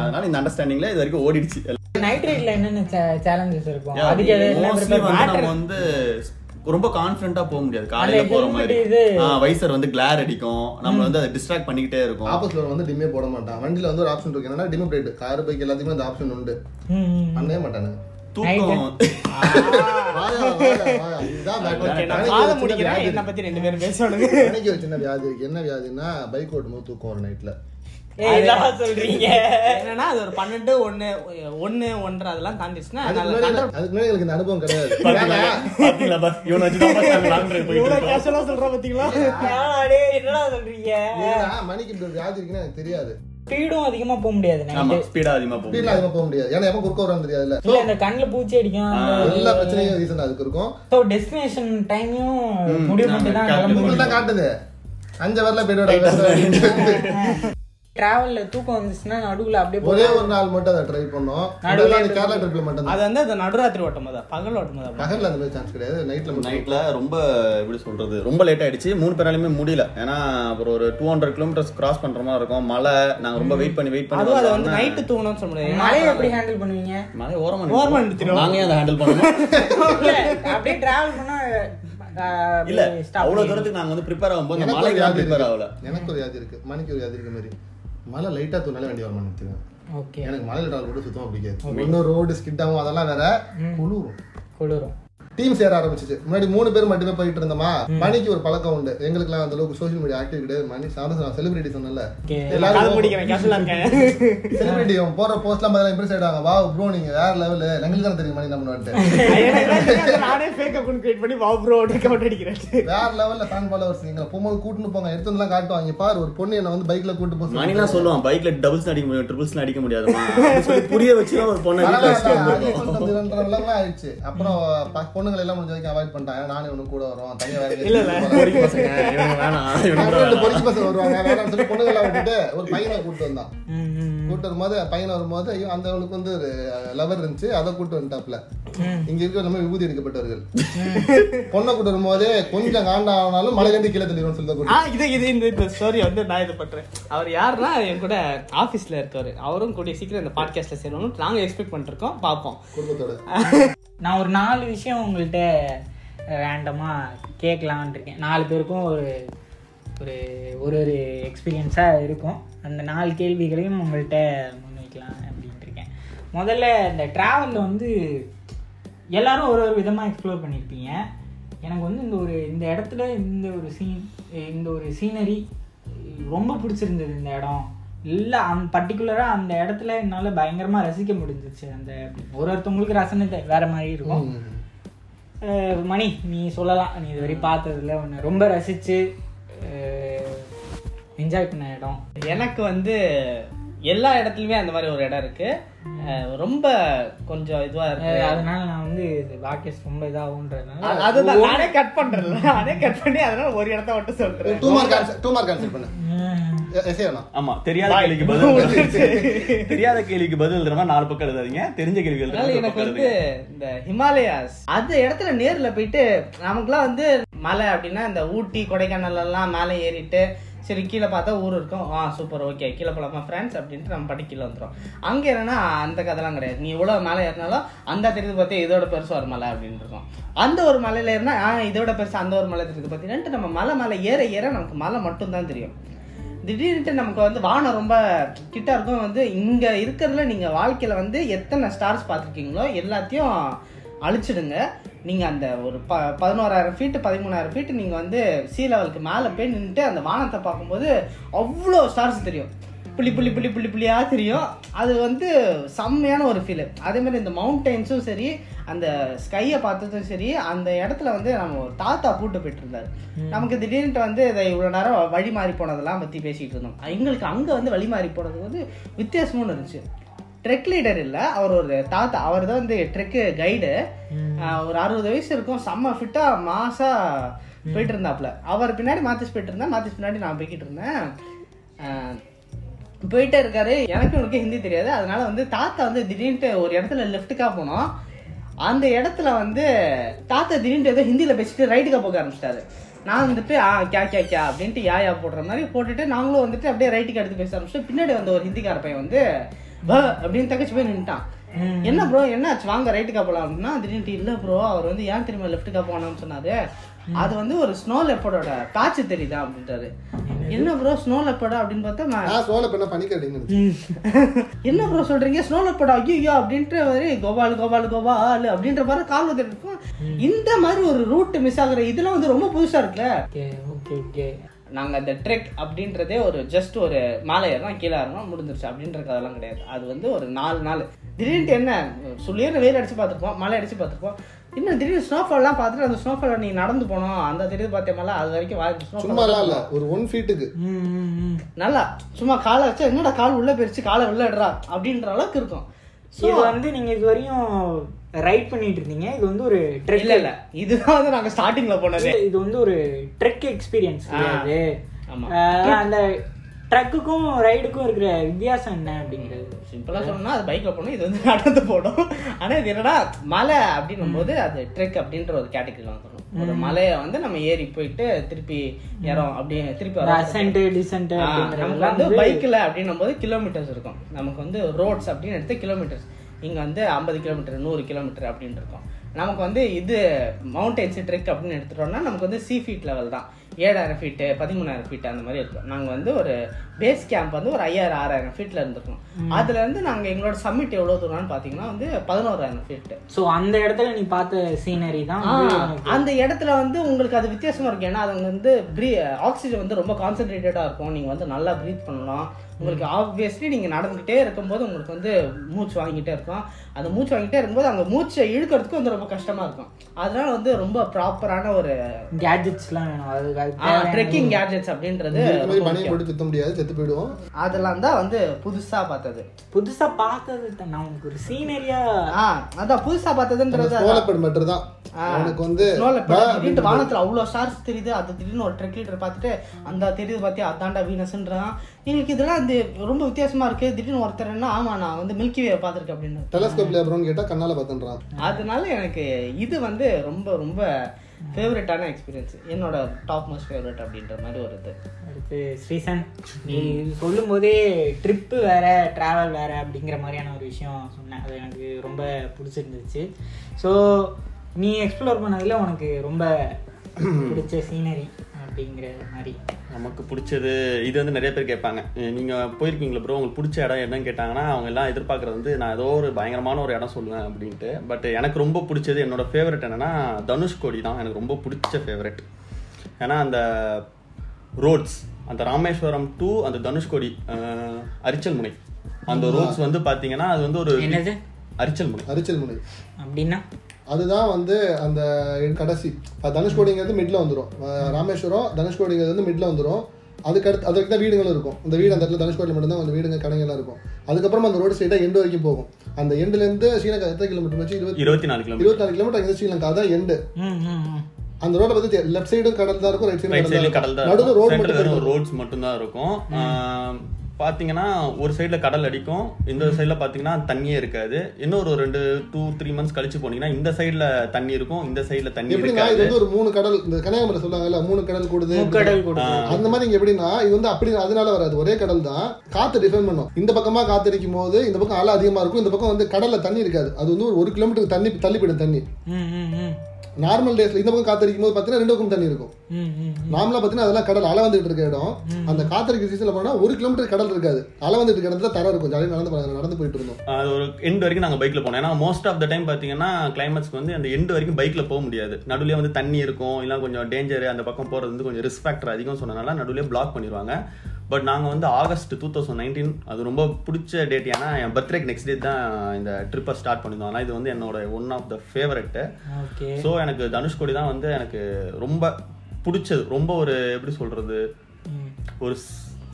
அதனால இந்த அண்டர்ஸ்டாண்டிங்ல இது வரைக்கும் ஓடிடுச்சு. நைட் ரைட்ல என்னென்ன சேலஞ்சஸ் இருக்கும். அதுக்கு நம்ம வந்து ரொம்ப கான்ஃபிடண்டா போக முடியாது. காலையில போற மாதிரி. வைசர் வந்து கிளார் அடிக்கும். நம்ம வந்து அதை டிஸ்ட்ராக்ட் பண்ணிக்கிட்டே இருக்கும். ஆப்போசிட்ல வந்து டிமே போட மாட்டான். வண்டியில வந்து ஒரு ஆப்ஷன் இருக்கு. என்னன்னா டிமோ பிரைட் கார் பைக் எல்லாத்துக்குமே அந்த ஆப்ஷன் உண்டு. பண்ணவே மாட்டானுங்க தூக்கம். என்னை வியாதி இருக்கு என்ன வியாதின்னா பைக் ஓட்டும்போது தூக்கம் ஒரு நைட்ல என்னன்னா அது ஒரு பன்னெண்டு ஒண்ணு ஒண்ணு ஒன்றரை அதெல்லாம் தாண்டிச்சுன்னா அதுக்கு முன்னாடி எனக்கு அனுபவம் கிடையாது. சொல்ற பாத்தீங்களா? என்னடா சொல்றீங்க? மணிக்கு இப்படி ஒரு வியாதி இருக்குன்னு எனக்கு தெரியாது. ஸ்பீடும் அதிகமா போக முடியாது ஆமா ஸ்பீடா அதிகமா ஸ்பீட்ல அதிகமா போக முடியாது. ஏன்னா எப்ப குறுக்க இல்ல இந்த கண்ணுல பூச்சி அடிக்கும். எல்லா பிரச்சனையும் ரீசன் அதுக்கு இருக்கும். டெஸ்டினேஷன் டைமையும் முடிவு தான் தான் காட்டுது. அஞ்சு வரல போயிட்டு டிராவல்ல தூக்கம் வந்துச்சுன்னா நடுவுல அப்படியே ஒரே ஒரு நாள் மட்டும் அதை ட்ரை பண்ணோம். நடுவுல அந்த கேரளா ட்ரிப்ல மட்டும் அது வந்து அந்த நடுராத்திரி ஓட்டும் போது பகல் ஓட்டும் அப்படி. பகல்ல அந்த மாதிரி சான்ஸ் கிடையாது. நைட்ல நைட்ல ரொம்ப எப்படி சொல்றது ரொம்ப லேட் ஆயிடுச்சு. மூணு பேராலுமே முடியல. ஏன்னா அப்புறம் ஒரு டூ ஹண்ட்ரட் கிலோமீட்டர்ஸ் கிராஸ் பண்ற மாதிரி இருக்கும். மழை நாங்க ரொம்ப வெயிட் பண்ணி வெயிட் பண்ணி அதை வந்து நைட்டு தூங்கணும்னு சொல்ல முடியாது. மழையை எப்படி ஹேண்டில் பண்ணுவீங்க? மழை ஓரமா ஓரமா. நிறுத்திடுவோம். நாங்க அதை ஹேண்டில் பண்ணணும்? இல்ல அப்படியே டிராவல் பண்ணா இல்ல அவ்வளவு. தூரத்துக்கு நாங்க வந்து ப்ரிப்பேர் ஆகும்போது மழைக்கு வியாதி ப்ரிப்பேர் ஆகல. எனக்கு ஒரு வியாதி இருக்கு. மணிக்கு ஒரு வியாதி இருக்க மாதிரி. மழை லைட்டா தூணாலே வண்டி வர மாட்டேங்குது ஓகே எனக்கு மலையில டிராவல் கூட சுத்தமா பிடிக்காது. இன்னும் ரோடு ஸ்கிட் ஆகும் அதெல்லாம் வேற குளிரும். குளிரும். டீம் சேர ஆரம்பிச்சிச்சு. முன்னாடி மூணு பேர் மட்டுமே போயிட்டு இருந்தோமா? மணிக்கு ஒரு பழக்கம் உண்டு. எங்களுக்குலாம் அந்த அளவுக்கு சோஷியல் மீடியா ஆக்டிவ் கிடையாது. மணி சாதம் செலிபிரிட்டி சொன்னல செலிபிரிட்டி போற போஸ்ட்லாம் பார்த்தா இம்ப்ரெஸ் ஆயிடுவாங்க. வா ப்ரோ நீங்க வேற லெவல் எங்களுக்கு தான் தெரியும் மணி நம்ம வேற லெவல்ல ஃபேன் ஃபாலோவர்ஸ் நீங்க போகும்போது கூட்டிட்டு போங்க. எடுத்து வந்து காட்டுவாங்க. பாரு ஒரு பொண்ணு என்ன வந்து பைக்ல கூட்டு போக மணிலாம் சொல்லுவான் பைக்ல டபுள்ஸ் அடிக்க முடியும் ட்ரிபிள்ஸ் அடிக்க சொல்லி புரிய வச்சு ஒரு பொண்ணை ஆயிடுச்சு. அப்புறம் பொண்ணுங்களை எல்லாம் முடிஞ்ச வரைக்கும் அவாய்ட் பண்ணிட்டாங்க. நானும் இவனு கூட வரோம் தனியா வேற பொறிச்சு பசங்க. வருவாங்க. வேணாம்னு சொல்லி பொண்ணுங்களை விட்டுட்டு ஒரு பையனை கூட்டு வந்தான். கூட்டு வரும்போது பையன் வரும்போது ஐயோ அந்த அவளுக்கு வந்து ஒரு லவர் இருந்துச்சு அதை கூட்டு வந்துட்டாப்ல இங்க இருக்க நம்ம விபூதி எடுக்கப்பட்டவர்கள் பொண்ணை கூட்டு வரும்போது கொஞ்சம் காண்டா ஆனாலும் மலையிலேருந்து கீழே தள்ளிடுவோம் சொல்லி இது இது இந்த இந்த ஸ்டோரி வந்து நான் இது பண்றேன். அவர் யாருன்னா என் கூட ஆபீஸ்ல இருக்காரு. அவரும் கூடிய சீக்கிரம் இந்த பாட்காஸ்ட்ல சேரணும் நாங்க எக்ஸ்பெக்ட் பண்ணிருக்கோம் பார்ப்போம். குடும்பத்தோட. நான் ஒரு நாலு விஷயம் உங்கள்கிட்ட ரேண்டமாக கேட்கலான் இருக்கேன். நாலு பேருக்கும் ஒரு ஒரு ஒரு ஒரு எக்ஸ்பீரியன்ஸாக இருக்கும். அந்த நாலு கேள்விகளையும் உங்கள்கிட்ட முன்வைக்கலாம் அப்படின்ட்டு இருக்கேன். முதல்ல இந்த ட்ராவலில் வந்து எல்லாரும் ஒரு ஒரு விதமாக எக்ஸ்ப்ளோர் பண்ணியிருப்பீங்க எனக்கு வந்து இந்த ஒரு இந்த இடத்துல இந்த ஒரு சீன் இந்த ஒரு சீனரி ரொம்ப பிடிச்சிருந்தது இந்த இடம். இல்லை அந் பர்டிகுலராக அந்த இடத்துல என்னால் பயங்கரமாக ரசிக்க முடிஞ்சிச்சு. அந்த ஒரு ஒருத்தவங்களுக்கு ரசனை வேற மாதிரி இருக்கும். மணி நீ சொல்லலாம். நீ இதுவரை பார்த்ததுல ஒன்று ரொம்ப ரசித்து என்ஜாய் பண்ண இடம். எனக்கு வந்து எல்லா இடத்துலயுமே அந்த மாதிரி ஒரு இடம் இருக்கு. ரொம்ப கொஞ்சம் இதுவா இருக்கு. அதனால நான் வந்து வாக்கியஸ் ரொம்ப இதாகுன்றதுனால அ- அதுதான் நானே கட் பண்றேன்ல. நானே கட் பண்ணி அதனால ஒரு இடத்த மட்டும் சொல்றேன். Two mark answer two mark answer பண்ணு. ஆமா தெரியாத கேள்விக்கு பதில் தெரியாத கேள்விக்கு பதில் எழுதுறமா நாலு பக்கம் எழுதாதீங்க. தெரிஞ்ச கேள்வி எனக்கு வந்து இந்த ஹிமாலயாஸ் அந்த இடத்துல நேர்ல போயிட்டு நமக்குலாம் வந்து மலை அப்படின்னா இந்த ஊட்டி கொடைக்கானல்லாம் மேலே ஏறிட்டு சரி கீழே பார்த்தா ஊர் இருக்கும். ஆ சூப்பர் ஓகே கீழே போகலாமா ஃப்ரெண்ட்ஸ் அப்படின்ட்டு நம்ம படி கீழே வந்துடும் அங்கே என்னன்னா அந்த கதைலாம் கிடையாது. நீ இவ்வளோ மேலே ஏறினாலும் அந்த தெரியுது பார்த்தா இதோட பெருசு ஒரு மலை அப்படின்னு இருக்கும். அந்த ஒரு மலையில் ஏறினா ஆ இதோட பெருசு அந்த ஒரு மலை தெரியுது பார்த்தீங்கன்ட்டு நம்ம மலை மலை ஏற ஏற நமக்கு மலை மட்டும்தான் தெரியும். திடீர்னுட்டு நமக்கு வந்து வானம் ரொம்ப கிட்ட இருக்கும். வந்து இங்கே இருக்கிறதுல நீங்கள் வாழ்க்கையில் வந்து எத்தனை ஸ்டார்ஸ் பார்த்துருக்கீங்களோ எல்லாத்தையும் அழிச்சிடுங்க. நீங்க அந்த ஒரு ப பதினோராயிரம் ஃபீட்டு பதிமூணாயிரம் ஃபீட்டு நீங்க வந்து சீ லெவலுக்கு மேலே போய் நின்றுட்டு அந்த வானத்தை பார்க்கும்போது அவ்வளோ ஸ்டார்ஸ் தெரியும். புள்ளி புள்ளி புள்ளி புள்ளி புள்ளியா தெரியும். அது வந்து செம்மையான ஒரு ஃபீல் அதே மாதிரி இந்த மவுண்டெயின்ஸும் சரி அந்த ஸ்கையை பார்த்ததும் சரி அந்த இடத்துல வந்து நம்ம தாத்தா கூட்டு போயிட்டு இருந்தாரு. நமக்கு திடீர்னு வந்து இதை இவ்வளோ நேரம் வழி மாறி போனதெல்லாம் பற்றி பேசிட்டு இருந்தோம். எங்களுக்கு அங்கே வந்து வழி மாறி போனது வந்து வித்தியாசமும் இருந்துச்சு. ட்ரெக் லீடர் இல்லை அவர் ஒரு தாத்தா அவர் தான் வந்து ட்ரெக்கு கைடு ஒரு அறுபது வயசு இருக்கும் செம்ம ஃபிட்டாக மாசா போயிட்டு இருந்தாப்புல. அவர் பின்னாடி மாத்திஸ் போயிட்டு இருந்தேன் மாத்திஸ் பின்னாடி நான் போய்கிட்டு இருந்தேன். போயிட்டே இருக்காரு. எனக்கு உனக்கு ஹிந்தி தெரியாது. அதனால வந்து தாத்தா வந்து திடீர்னு ஒரு இடத்துல லெஃப்ட்டுக்கா போனோம். அந்த இடத்துல வந்து தாத்தா திடீர்னு ஏதோ ஹிந்தியில் பேசிட்டு ரைட்டுக்கா போக ஆரம்பிச்சிட்டாரு. நான் வந்துட்டு ஆ கே கே கே அப்படின்ட்டு யா யா போடுற மாதிரி போட்டுட்டு நாங்களும் வந்துட்டு அப்படியே ரைட்டுக்கு எடுத்து பேச ஆரம்பிச்சிட்டு பின்னாடி வந்த ஒரு ஹிந்திக்கார பையன் வந்து ப அப்படின்னு தக்கச்சு போய் நின்ட்டான் என்ன ப்ரோ என்னாச்சு? வாங்க ரைட்டுக்கா போலாம் அப்படின்னா திடீர்னு இல்ல ப்ரோ அவர் வந்து ஏன் திரும்ப லெஃப்ட்டுக்கா போனோம்னு சொன்னாரு? அது வந்து ஒரு ஸ்னோ லெப்படோட காய்ச்சி தெரியுதா அப்படின்ட்டாரு. என்ன ப்ரோ ஸ்னோ லெப்படா அப்படின்னு பார்த்தா நான் நான் சோழ பெண்ணை பண்ணிக்கிறீங்க என்ன ப்ரோ சொல்றீங்க? ஸ்னோ லெப்படா ஐயோ அப்படின்ற மாதிரி கோபால் கோபால் கோபால் அப்படின்ற மாதிரி கால் வந்துட்டு இருக்கும் இந்த மாதிரி ஒரு ரூட் மிஸ் ஆகுற இதெல்லாம் வந்து ரொம்ப புதுசா இருக்குல்ல? Okay okay okay. நாங்கள் அந்த ட்ரெக் அப்படின்றதே ஒரு ஜஸ்ட் ஒரு மாலை ஏறணும் கீழே ஏறணும் முடிஞ்சிருச்சு. அப்படின்ற கதெல்லாம் கிடையாது. அது வந்து ஒரு நாலு நாள். திடீர்னு என்ன சொல்லியே வெயில் அடிச்சு பார்த்துருப்போம் மழை அடிச்சு பார்த்துருப்போம். இன்னும் திடீர்னு ஸ்னோஃபால்லாம் பார்த்துட்டு அந்த ஸ்னோஃபால் நீ நடந்து போனோம். அந்த தெரியுது பார்த்தேமல அது வரைக்கும் வாழ்க்கை ஸ்னோஃபால் இல்ல. ஒரு ஒன் ஃபீட்டுக்கு ம் ம், ம். நல்லா சும்மா காலை வச்சா என்னடா கால் உள்ள போயிருச்சு காலை உள்ள இடறா அப்படின்ற அளவுக்கு இருக்கும். இது வந்து நீங்க இது வரையும் ரைட் பண்ணிட்டு இருந்தீங்க இது வந்து ஒரு ட்ரெக் இல்ல இல்ல. இதுதான் வந்து நாங்க ஸ்டார்டிங்ல போனது. இது வந்து ஒரு ட்ரெக் எக்ஸ்பீரியன்ஸ் கிடையாது. அந்த ட்ரக்குக்கும் ரைடுக்கும் இருக்கிற வித்தியாசம் என்ன அப்படிங்கிறது. சிம்பிளா சொல்லணும்னா அது பைக்ல போகணும் இது வந்து நடந்து போடும் ஆனா இது என்னடா மலை அப்படின்னும் போது அது ட்ரெக் அப்படின்ற ஒரு கேட்டகரியில் வந்துடும் ஒரு மலையை வந்து நம்ம ஏறி போயிட்டு திருப்பி ஏறோம் அப்படியே திருப்பி நமக்கு வந்து பைக்ல அப்படின்னும் போது கிலோமீட்டர்ஸ் இருக்கும். நமக்கு வந்து ரோட்ஸ் அப்படின்னு எடுத்து கிலோமீட்டர்ஸ் இங்க வந்து ஐம்பது கிலோமீட்டர் நூறு கிலோமீட்டர் அப்படின்னு இருக்கும். நமக்கு வந்து இது மவுண்டன்ஸ் ட்ரெக் அப்படின்னு எடுத்துட்டோம்னா நமக்கு வந்து சி ஃபீட் லெவல் தான். ஏழாயிரம் ஃபீட்டு பதிமூணாயிரம் ஃபீட் அந்த மாதிரி இருக்கும். நாங்கள் வந்து ஒரு பேஸ் கேம்ப் வந்து ஒரு ஐயாயிரம் ஆறாயிரம் ஃபீட்டில் இருந்திருக்கோம். அதுல இருந்து நாங்கள் எங்களோட சம்மிட் எவ்வளோ தூரம்னு பார்த்தீங்கன்னா வந்து பதினோராயிரம் ஃபீட்டு ஸோ அந்த இடத்துல நீ பார்த்த சீனரி தான் அந்த இடத்துல வந்து உங்களுக்கு அது வித்தியாசமா இருக்கும். ஏன்னா அது வந்து ப்ரீ ஆக்சிஜன் வந்து ரொம்ப கான்சென்ட்ரேட்டடா இருக்கும். நீங்க வந்து நல்லா ப்ரீத் பண்ணலாம். உங்களுக்கு ஆப்வியஸ்லி நீங்கள் நடந்துகிட்டே இருக்கும்போது உங்களுக்கு வந்து மூச்சு வாங்கிட்டே இருக்கும். அந்த மூச்சு வாங்கிட்டே இருக்கும்போது அங்க மூச்சை இழுக்கிறதுக்கு வந்து ரொம்ப கஷ்டமா இருக்கும். அதனால வந்து ரொம்ப ப்ராப்பரான ஒரு கேட்ஜெட்ஸ்லாம் வேணும். ட்ரெக்கிங் கேட்ஜெட்ஸ் அப்படின்றது சுத்த முடியாது செத்து போயிடுவோம். அதெல்லாம் தான் வந்து புதுசா பார்த்தது. புதுசா பார்த்தது நான் உனக்கு ஒரு சீனரியா ஆ அதான் புதுசா பார்த்ததுன்றது அதான். சோழப்பேடு மட்டும் தான். அவனுக்கு வந்து ஸ்னோல பா திடீர்னு அப்படின்னு வானத்துல அவ்வளவு ஸ்டார்ஸ் தெரியுது. அது திடீர்னு ஒரு ட்ரெக் லீடர் பார்த்துட்டு அந்த தெரியுது பார்த்தியா அதான்டா வீனஸ்ன்றான். எங்களுக்கு இதெல்லாம் இந்த ரொம்ப வித்தியாசமா இருக்கு. திடீர்னு ஒருத்தர் என்ன ஆமா நான் வந்து மில்கி வே பார்த்துருக்கேன் அப்படின்னு. டெலஸ்கோப்ல அப்புறம் கேட்டா கண்ணால பார்த்துன்றான் அதனால எனக்கு இது வந்து ரொம்ப ரொம்ப ஃபேவரட்டான எக்ஸ்பீரியன்ஸ் என்னோட டாப் மோஸ்ட் ஃபேவரட் அப்படின்ற மாதிரி ஒரு இது. அடுத்து ஸ்ரீசன். நீ சொல்லும் போதே ட்ரிப்பு வேற டிராவல் வேற அப்படிங்கிற மாதிரியான ஒரு விஷயம் சொன்னேன். அது எனக்கு ரொம்ப பிடிச்சிருந்துச்சு. ஸோ நீ எக்ஸ்ப்ளோர் பண்ணதுல உனக்கு ரொம்ப பிடிச்ச சீனரி அப்படிங்கிற மாதிரி. நமக்கு பிடிச்சது இது வந்து நிறைய பேர் கேட்பாங்க. அஹ் நீங்க போயிருக்கீங்களா ப்ரோ உங்களுக்கு பிடிச்ச இடம் என்னன்னு கேட்டாங்கன்னா அவங்க எல்லாம் எதிர்பார்க்கறது வந்து நான் ஏதோ ஒரு பயங்கரமான ஒரு இடம் சொல்லுவேன் அப்படின்ட்டு. பட் எனக்கு ரொம்ப பிடிச்சது என்னோட ஃபேவரட் என்னன்னா தனுஷ்கோடி தான். எனக்கு ரொம்ப பிடிச்ச ஃபேவரட் ஏன்னா அந்த ரோட்ஸ் அந்த ராமேஸ்வரம் டு அந்த தனுஷ்கோடி அரிச்சல் முனை. அந்த ரோட்ஸ் வந்து பாத்தீங்கன்னா அது வந்து ஒரு என்னது? அரிச்சல் முனை. அரிச்சல் முனை. அப்படின்னா? அதுதான் வந்து அந்த என் கடைசி. தனுஷ்கோடிங்கிறது மிட்ல வந்துடும் ராமேஸ்வரம் தனுஷ்கோடிங்கிறது வந்து மிட்ல வந்துடும் அதுக்கு அடுத்து அதுக்கு தான் வீடுகளும் இருக்கும். அந்த வீடு அந்த இடத்துல தனுஷ்கோடியில் மட்டும்தான் அந்த வீடுங்க கடைங்கெல்லாம் இருக்கும். அதுக்கப்புறம் அந்த ரோடு ஸ்ட்ரெயிட்டாக எண்டு வரைக்கும் போகும். அந்த எண்டுலேருந்து ஸ்ரீலங்கா எத்தனை கிலோமீட்டர் வச்சு இருபத்தி இருபத்தி நாலு கிலோமீட்டர் இருபத்தி நாலு கிலோமீட்டர் அங்கே ஸ்ரீலங்கா. அதான் எண்டு அந்த ரோட பத்தி லெஃப்ட் சைடும் கடல் தான் இருக்கும் ரைட் சைடும் சைடுல கடல் தான் தான் நடுவில் ரோடு மட்டும் ரோட்ஸ் மட்டும் தான் இருக்கும். ஆஹ், பாத்தீங்கன்னா ஒரு சைடுல கடல் அடிக்கும் இந்த சைடுல பாத்தீங்கன்னா தண்ணியே இருக்காது. இன்னொரு ஒரு ரெண்டு டூ த்ரீ மந்த்ஸ் கழிச்சு போனீங்கன்னா இந்த சைடுல தண்ணி இருக்கும் இந்த சைடுல தண்ணி இருக்காது இது வந்து ஒரு மூணு கடல் இந்த கன்னியாகுமரி சொல்லுவாங்கல்ல மூணு கடல் கூடுது. கொடுத்து அந்த மாதிரி இங்க எப்படின்னா இது வந்து அப்படி அதனால வராது. ஒரே கடல் தான். காத்து டிஃபைன் பண்ணும். இந்த பக்கமா காத்து அடிக்கும் போது இந்த பக்கம் அலை அதிகமா இருக்கும். இந்த பக்கம் வந்து கடல்ல தண்ணி இருக்காது. அது வந்து ஒரு கிலோமீட்டருக்கு தண்ணி தள்ளி போயிடும் தண்ணி. ம் ம் ம் நார்மல் டேஸ்ல இந்த பக்கம் காத்து அடிக்கும் போது பாத்தீங்கன்னா ரெண்டு பக்கம் தண்ணி இருக்கும். ம் ம் நார்மலா பாத்தீங்கன்னா அதெல்லாம் கடல் அலை வந்துட்டு இருக்க இடம். அந்த காத்தடிக்க சீசன்ல போனா ஒரு கிலோமீட்டர் கடல் இருக்காது. அலை வந்துட்டு இருக்க இடத்துல தர இருக்கும். ஜாலியாக நடந்து போனாங்க, நடந்து போயிட்டு இருந்தோம். அது ஒரு எண்ட் வரைக்கும் நாங்க பைக்ல போனோம். ஏன்னா மோஸ்ட் ஆஃப் த டைம் பாத்தீங்கன்னா கிளைமேட்ஸ்க்கு வந்து அந்த எண்ட் வரைக்கும் பைக்ல போக முடியாது. நடுவுலயே வந்து தண்ணி இருக்கும். இல்ல கொஞ்சம் டேஞ்சர் அந்த பக்கம் போறது வந்து கொஞ்சம் ரிஸ்க் ஃபேக்டர் அதிகம் சொன்னனால நடுவுலயே பிளாக் பண்ணிடுவாங்க பட் நாங்க வந்து ஆகஸ்ட் டூ தௌசண்ட் நைன்டீன் அது ரொம்ப பிடிச்ச டேட் ஏன்னா என் பர்த்டேக்கு நெக்ஸ்ட் டே தான் இந்த ட்ரிப்பை ஸ்டார்ட் பண்ணியிருந்தோம் ஆனால் இது வந்து என்னோட one of the favourite so எனக்கு தனுஷ்கோடி தான் வந்து எனக்கு ரொம்ப பிடிச்சது. ரொம்ப ஒரு எப்படி சொல்றது ம். ஒரு